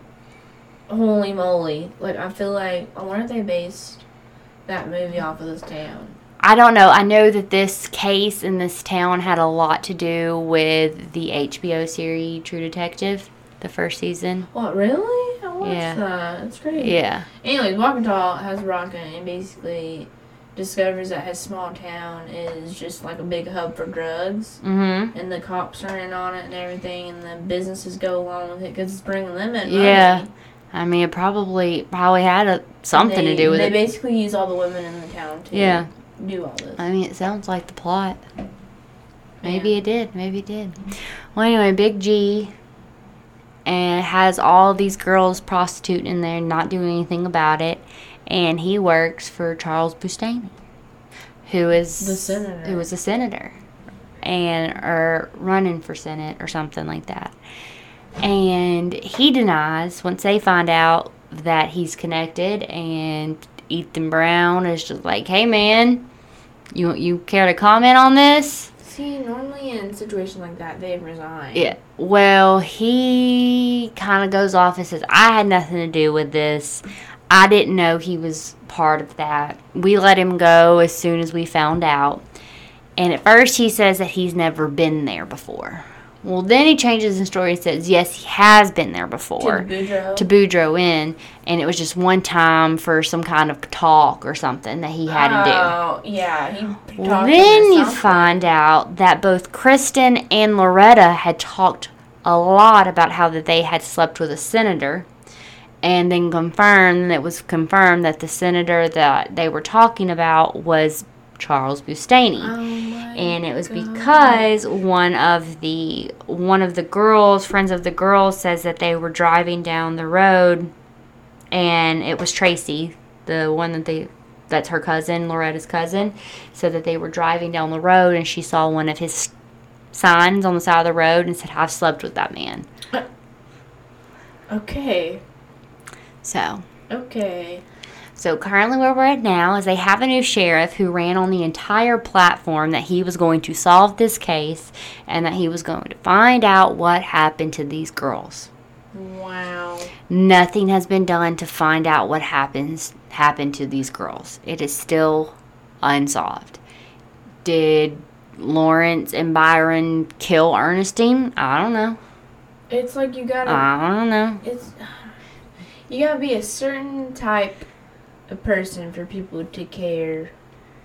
holy moly. Like, I feel like, I wonder if they based that movie off of this town. i don't know i know that this case in this town had a lot to do with the hbo series true detective the first season What, really? I watched Yeah. that. It's great. yeah Anyways, Walking Tall has Rockin' and basically discovers that his small town is just like a big hub for drugs. mm-hmm And the cops are in on it and everything, and the businesses go along with it because it's bringing them in. Yeah, money. I mean, it probably probably had a, something They- to do with They it. They basically use all the women in the town to Yeah. do all this. I mean, it sounds like the plot. Maybe Yeah. it did. Maybe it did. Well, anyway, Big G and has all these girls prostituting in there, not doing anything about it, and he works for Charles Boustany, who is The senator. who was a senator, and or running for senate or something like that. And he denies once they find out that he's connected, and Ethan Brown is just like, "Hey, man." You, you care to comment on this? See, normally in situations like that, they resign. Yeah. Well, he kind of goes off and says, I had nothing to do with this. I didn't know he was part of that. We let him go as soon as we found out. And at first, he says that he's never been there before. Well, then he changes his story and says, yes, he has been there before. the Boudreaux. To Boudreaux Inn, and it was just one time for some kind of talk or something that he had to do. Oh, yeah. He Well, then you find out that both Kristen and Loretta had talked a lot about how that they had slept with a senator, and then confirmed it was confirmed that the senator that they were talking about was Charles Boustany. Oh and it was God. because one of the one of the girls, friends of the girls, says that they were driving down the road, and it was Tracy, the one that they that's her cousin, Loretta's cousin, said that they were driving down the road and she saw one of his signs on the side of the road and said, "I've slept with that man." Uh, okay. So. Okay. So currently where we're at now is they have a new sheriff who ran on the entire platform that he was going to solve this case and that he was going to find out what happened to these girls. Wow. Nothing has been done to find out what happens happened to these girls. It is still unsolved. Did Lawrence and Byron kill Ernestine? I don't know. It's like you gotta. I don't know. it's you gotta be a certain type of person for people to care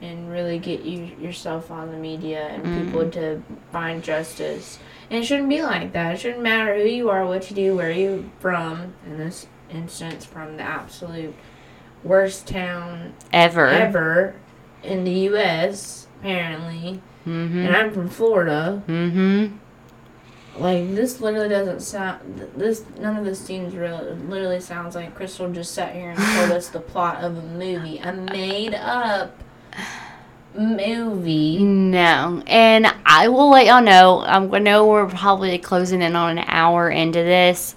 and really get you yourself on the media and people to find justice. And it shouldn't be like that. It shouldn't matter who you are, what you do, where you from. In this instance, from the absolute worst town Ever. ever in the U.S. Apparently, Mm-hmm. and I'm from Florida. Mm-hmm. Like this literally doesn't sound. This none of this seems real. It literally sounds like Crystal just sat here and told us the plot of a movie, a made up movie. No, and I will let y'all know. Um, I know we're probably closing in on an hour into this,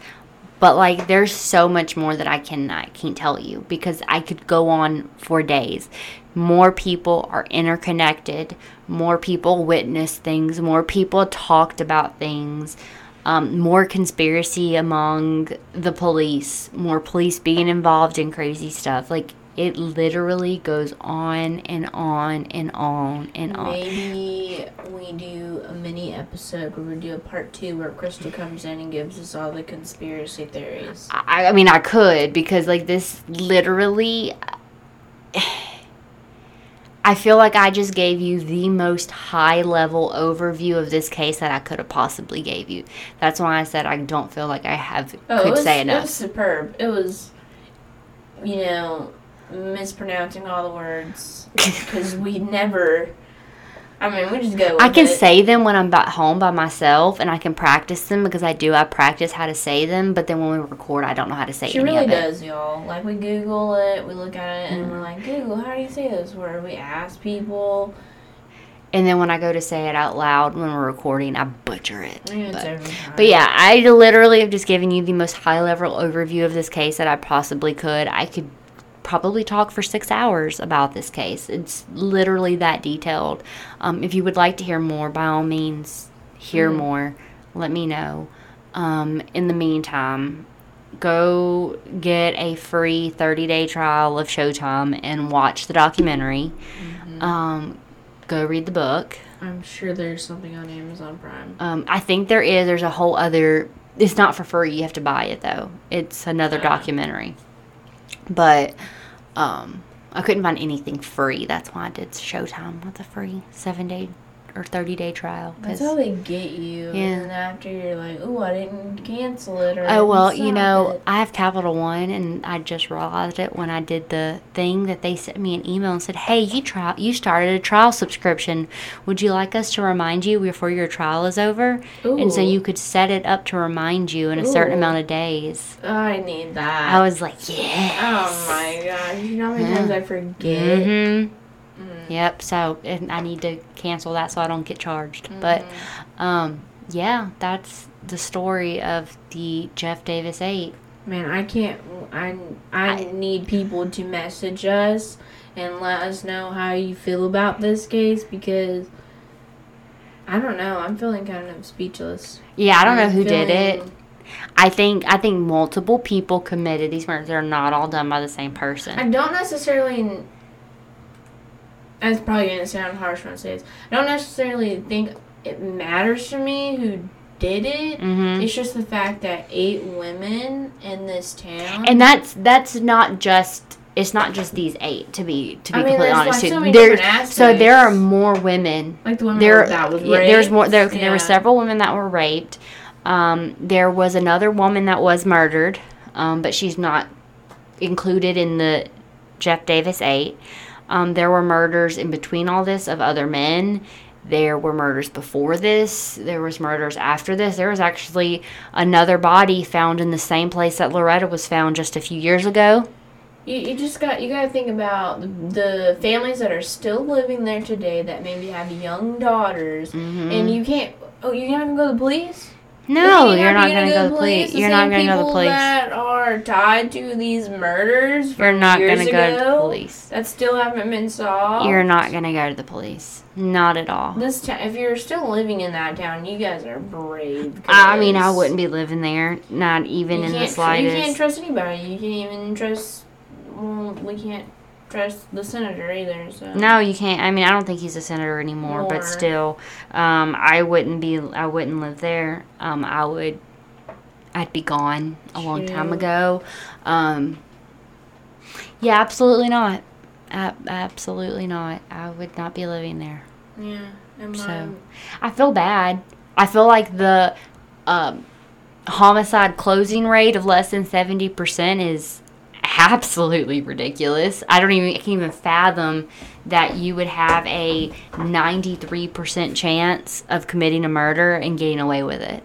but like, there's so much more that I can I can't tell you because I could go on for days. More people are interconnected. More people witness things. More people talked about things. Um, more conspiracy among the police. More police being involved in crazy stuff. Like it literally goes on and on and on and on. Maybe we do a mini episode where we do a part two where Crystal comes in and gives us all the conspiracy theories. I, I mean, I could because like this literally. I feel like I just gave you the most high level overview of this case that I could have possibly gave you. That's why I said I don't feel like I have Oh, could was, say it enough. was superb. It was, you know, mispronouncing all the words because we never. I mean, we just go. I can it. say them when I'm back home by myself, and I can practice them because I do. I practice how to say them, but then when we record, I don't know how to say She any really of it. does, y'all. Like we Google it, we look at it, and Mm. we're like, Google, how do you say this word? We ask people. And then when I go to say it out loud when we're recording, I butcher it. But- But yeah, I literally have just given you the most high level overview of this case that I possibly could. I could probably talk for six hours about this case. It's literally that detailed. Um, if you would like to hear more, by all means, hear Mhm. more. Let me know. Um, in the meantime, go get a free 30 day trial of Showtime and watch the documentary. Mhm. Um, go read the book. I'm sure there's something on Amazon Prime. Um, I think there is. There's a whole other. It's not for free. You have to buy it though. It's another Ah. documentary. But um, I couldn't find anything free. That's why I did Showtime with a free seven day or thirty day trial. That's how they get you. Yeah. And then after you're like, oh, I didn't cancel it. Or Oh well, you know, it." I have Capital One, and I just realized it when I did the thing that they sent me an email and said, "Hey, you try, you started a trial subscription. Would you like us to remind you before your trial is over?" Ooh. And so you could set it up to remind you in a certain amount of days. I need that. I was like, yes. Oh my gosh! You know how many times I forget. hmm Mm. Yep. So and I need to cancel that so I don't get charged. Mm-hmm. But um, yeah, that's the story of the Jeff Davis eight. Man, I can't. I I I- need people to message us and let us know how you feel about this case because I don't know. I'm feeling kind of speechless. Yeah, I don't know I'm who did it. I think I think multiple people committed these murders. They're not all done by the same person. I don't necessarily. That's probably gonna sound harsh when I say this. I don't necessarily think it matters to me who did it. hmm It's just the fact that eight women in this town. And that's that's not just it's not just these eight to be to be I mean, completely honest. like, so many There's- so there are more women like the woman there, that was yeah, raped. there's more. There, there were several women that were raped. Um, there was another woman that was murdered, um, but she's not included in the Jeff Davis eight. Um, there were murders in between all this of other men. There were murders before this. There was murders after this. There was actually another body found in the same place that Loretta was found just a few years ago. You, you just got you got to think about the, families that are still living there today that maybe have young daughters, Mhm. and you can't. Oh, you're not gonna go to the police? No, You you're not going to go to the police. You're not going to go to the police. That are tied to these murders. You're not going to go to the police. That still haven't been solved. You're not going to go to the police. Not at all. This town, if you're still living in that town, you guys are brave. I mean, I wouldn't be living there, not even you in the slightest. You can't trust anybody. You can't even trust. Well, we can't trust the senator either. So no, you can't. I mean, I don't think he's a senator anymore, More. but still, um, I wouldn't be. I wouldn't live there. Um, I would. I'd be gone a long time ago. Um, yeah, absolutely not. A- absolutely not. I would not be living there. Yeah. And So- I feel bad. I feel like the um, homicide closing rate of less than 70% is absolutely ridiculous. I don't even I can't even fathom that you would have a 93% chance of committing a murder and getting away with it.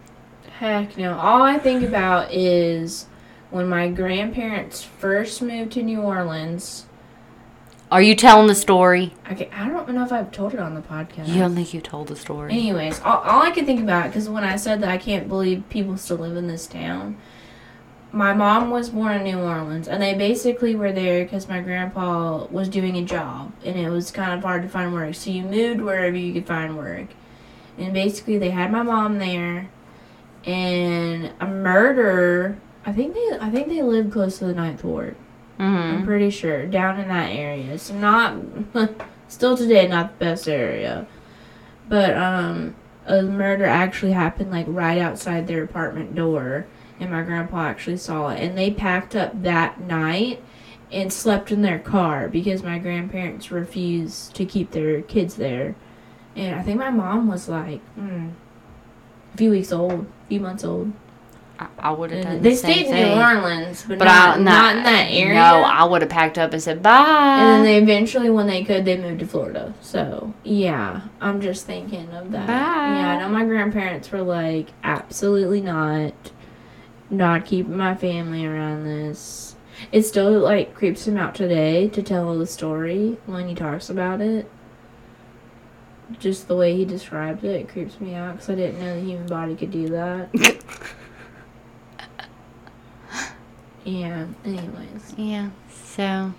Heck no. All I think about is when my grandparents first moved to New Orleans. Are you telling the story? Okay, I don't know if I've told it on the podcast. You don't think you told the story. Anyways, all, all I can think about, because when I said that I can't believe people still live in this town, my mom was born in New Orleans, and they basically were there because my grandpa was doing a job, and it was kind of hard to find work. So you moved wherever you could find work. And basically, they had my mom there, and a murder. I think they, I think they lived close to the Ninth Ward. I'm hmm pretty sure down in that area. It's not still today not the best area, but um, a murder actually happened like right outside their apartment door, and my grandpa actually saw it. And they packed up that night and slept in their car because my grandparents refused to keep their kids there. And I think my mom was like mm, a few weeks old, a few months old. I, I would have done They the stayed in. New Orleans, but, but not, I, not in that area. No, I would have packed up and said bye. and then they eventually, when they could, they moved to Florida. So yeah, I'm just thinking of that. Bye. Yeah, I know my grandparents were like, absolutely not, not keeping my family around this. It still like creeps him out today to tell the story when he talks about it. Just the way he describes it, it creeps me out because I didn't know the human body could do that. yeah. Anyways. yeah. So,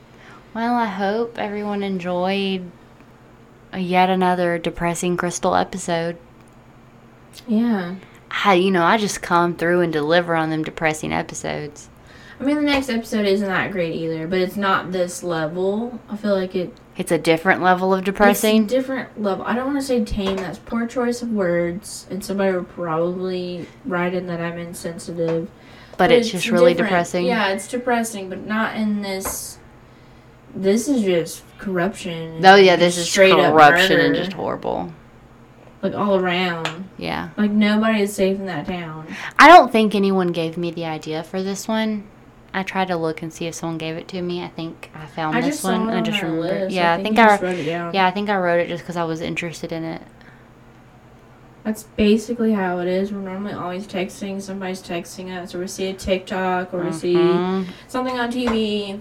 well, I hope everyone enjoyed a yet another depressing Crystal episode. Yeah. I, you know, I just come through and deliver on them depressing episodes. I mean, the next episode isn't that great either, but it's not this level. I feel like it. It's a different level of It's a depressing. different level. I don't want to say tame. That's poor choice of words, and somebody would probably write in that I'm insensitive. but it's, just really different. depressing. Yeah, it's depressing, but not in this. This is just corruption. Oh yeah, this is straight up corruption and murder, just horrible. Like all around. Yeah. Like nobody is safe in that town. I don't think anyone gave me the idea for this one. I tried to look and see if someone gave it to me. I think I found I this one. I just remember. list. Yeah, I I think I. just wrote it down. Yeah, I think I wrote it just because I was interested in it. That's basically how it is. We're normally always texting. Somebody's texting us, or we see a TikTok, or we see Mhm. something on TV.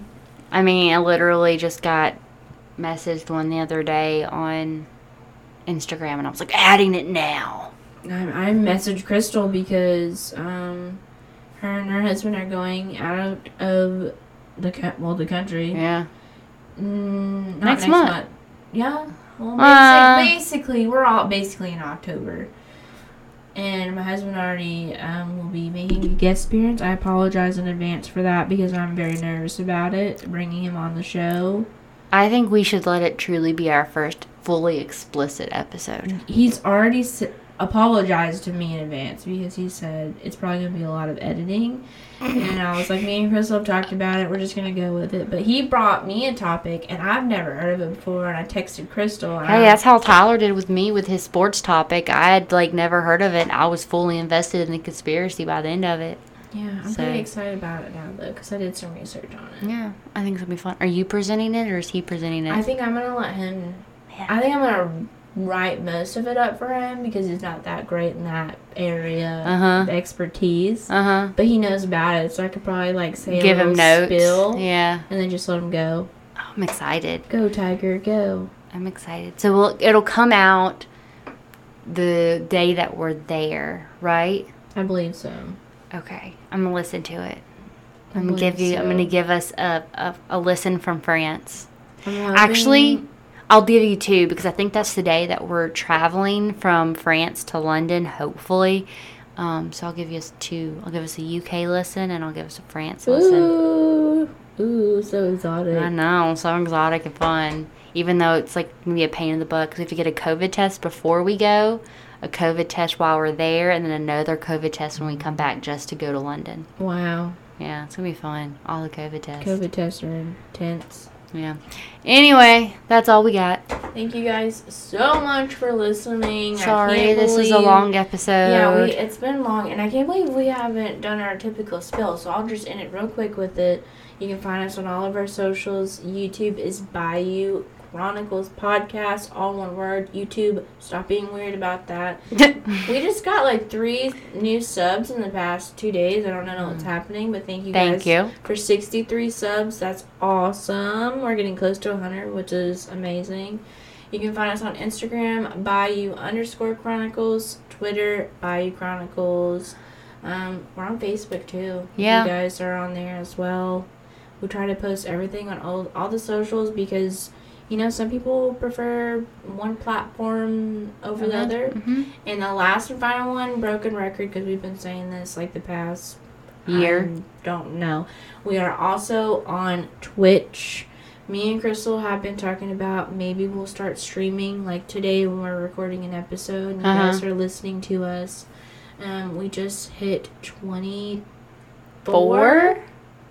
I mean, I literally just got messaged one the other day on Instagram, and I was like, adding it now. I, I messaged Crystal because um, her and her husband are going out of the well the country. Yeah. Mm, not Next next, month. month. Yeah. Well, Uh. basically, we're all basically in October. And my husband already um, will be making a guest appearance. I apologize in advance for that because I'm very nervous about it, bringing him on the show. I think we should let it truly be our first fully explicit episode. He's already s- apologized to me in advance because he said it's probably going to be a lot of editing. And I was like, me and Crystal have talked about it. We're just going to go with it. But he brought me a topic, and I've never heard of it before. And I texted Crystal. And Hey, I- that's how Tyler did with me with his sports topic. I had like never heard of it. I was fully invested in the conspiracy by the end of it. Yeah, I'm So- pretty excited about it now though, because I did some research on it. Yeah, I think it's gonna be fun. Are you presenting it or is he presenting it? I think I'm gonna let him. Yeah. I think I'm gonna write most of it up for him because he's not that great in that area Uh-huh. of expertise. uh huh. But he knows about it, so I could probably like say Give a him notes. spill Yeah, and then just let him go. oh, I'm excited. Go Tiger, go! I'm excited. So we'll, it'll come out the day that we're there, right? I believe so. Okay, I'm gonna listen to it. I'm gonna give you. I'm gonna give us a, a, a listen from France. Actually, I'll give you two because I think that's the day that we're traveling from France to London, hopefully. Um, so I'll give you two. I'll give us a UK listen and I'll give us a France listen. ooh, ooh, so exotic. I know, so exotic and fun. Even though it's like gonna be a pain in the butt because we have to get a COVID test before we go, a COVID test while we're there, and then another COVID test when we come back just to go to London. Wow, Yeah, it's gonna be fun. All the COVID tests. COVID tests are intense. Yeah. Anyway, that's all we got. Thank you guys so much for listening. Sorry, this is a long episode. Yeah, we, it's been long, and I can't believe we haven't done our typical spill. So I'll just end it real quick with it. You can find us on all of our socials. YouTube is Bayou Chronicles Podcast, all one word. YouTube, stop being weird about that. We just got like three new subs in the past two days. I don't know what's happening, but thank you Thank guys you. for 63 subs. That's awesome. We're getting close to 100, which is amazing. You can find us on Instagram, Bayou underscore Chronicles, Twitter, Bayou Chronicles. Um, we're on Facebook too. Yeah. You guys are on there as well. We try to post everything on all, all the socials because, you know, some people prefer one platform over the Mhm, other. mhm. And the last and final one, broken record, because we've been saying this like the past Year. I don't know. We are also on Twitch. Me and Crystal have been talking about maybe we'll start streaming like today when we're recording an episode and you Uh-huh. guys are listening to us. Um, we just hit 24. Four?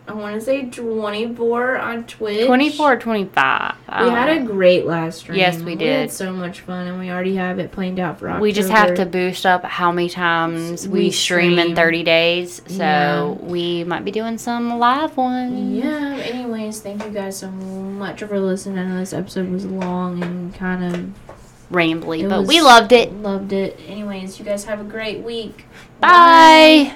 I want to say 24 on Twitch. 24 or 25. We had a uh, great last stream. Yes, we did. We had so much fun, and we already have it planned out for October. We just have to boost up how many times we, We stream, stream. in 30 days. So Yeah. we might be doing some live ones. Yeah. Anyways, thank you guys so much for listening. I know this episode was long and kind of. Rambly, but was- we loved it. Loved it. Anyways, you guys have a great week. Bye.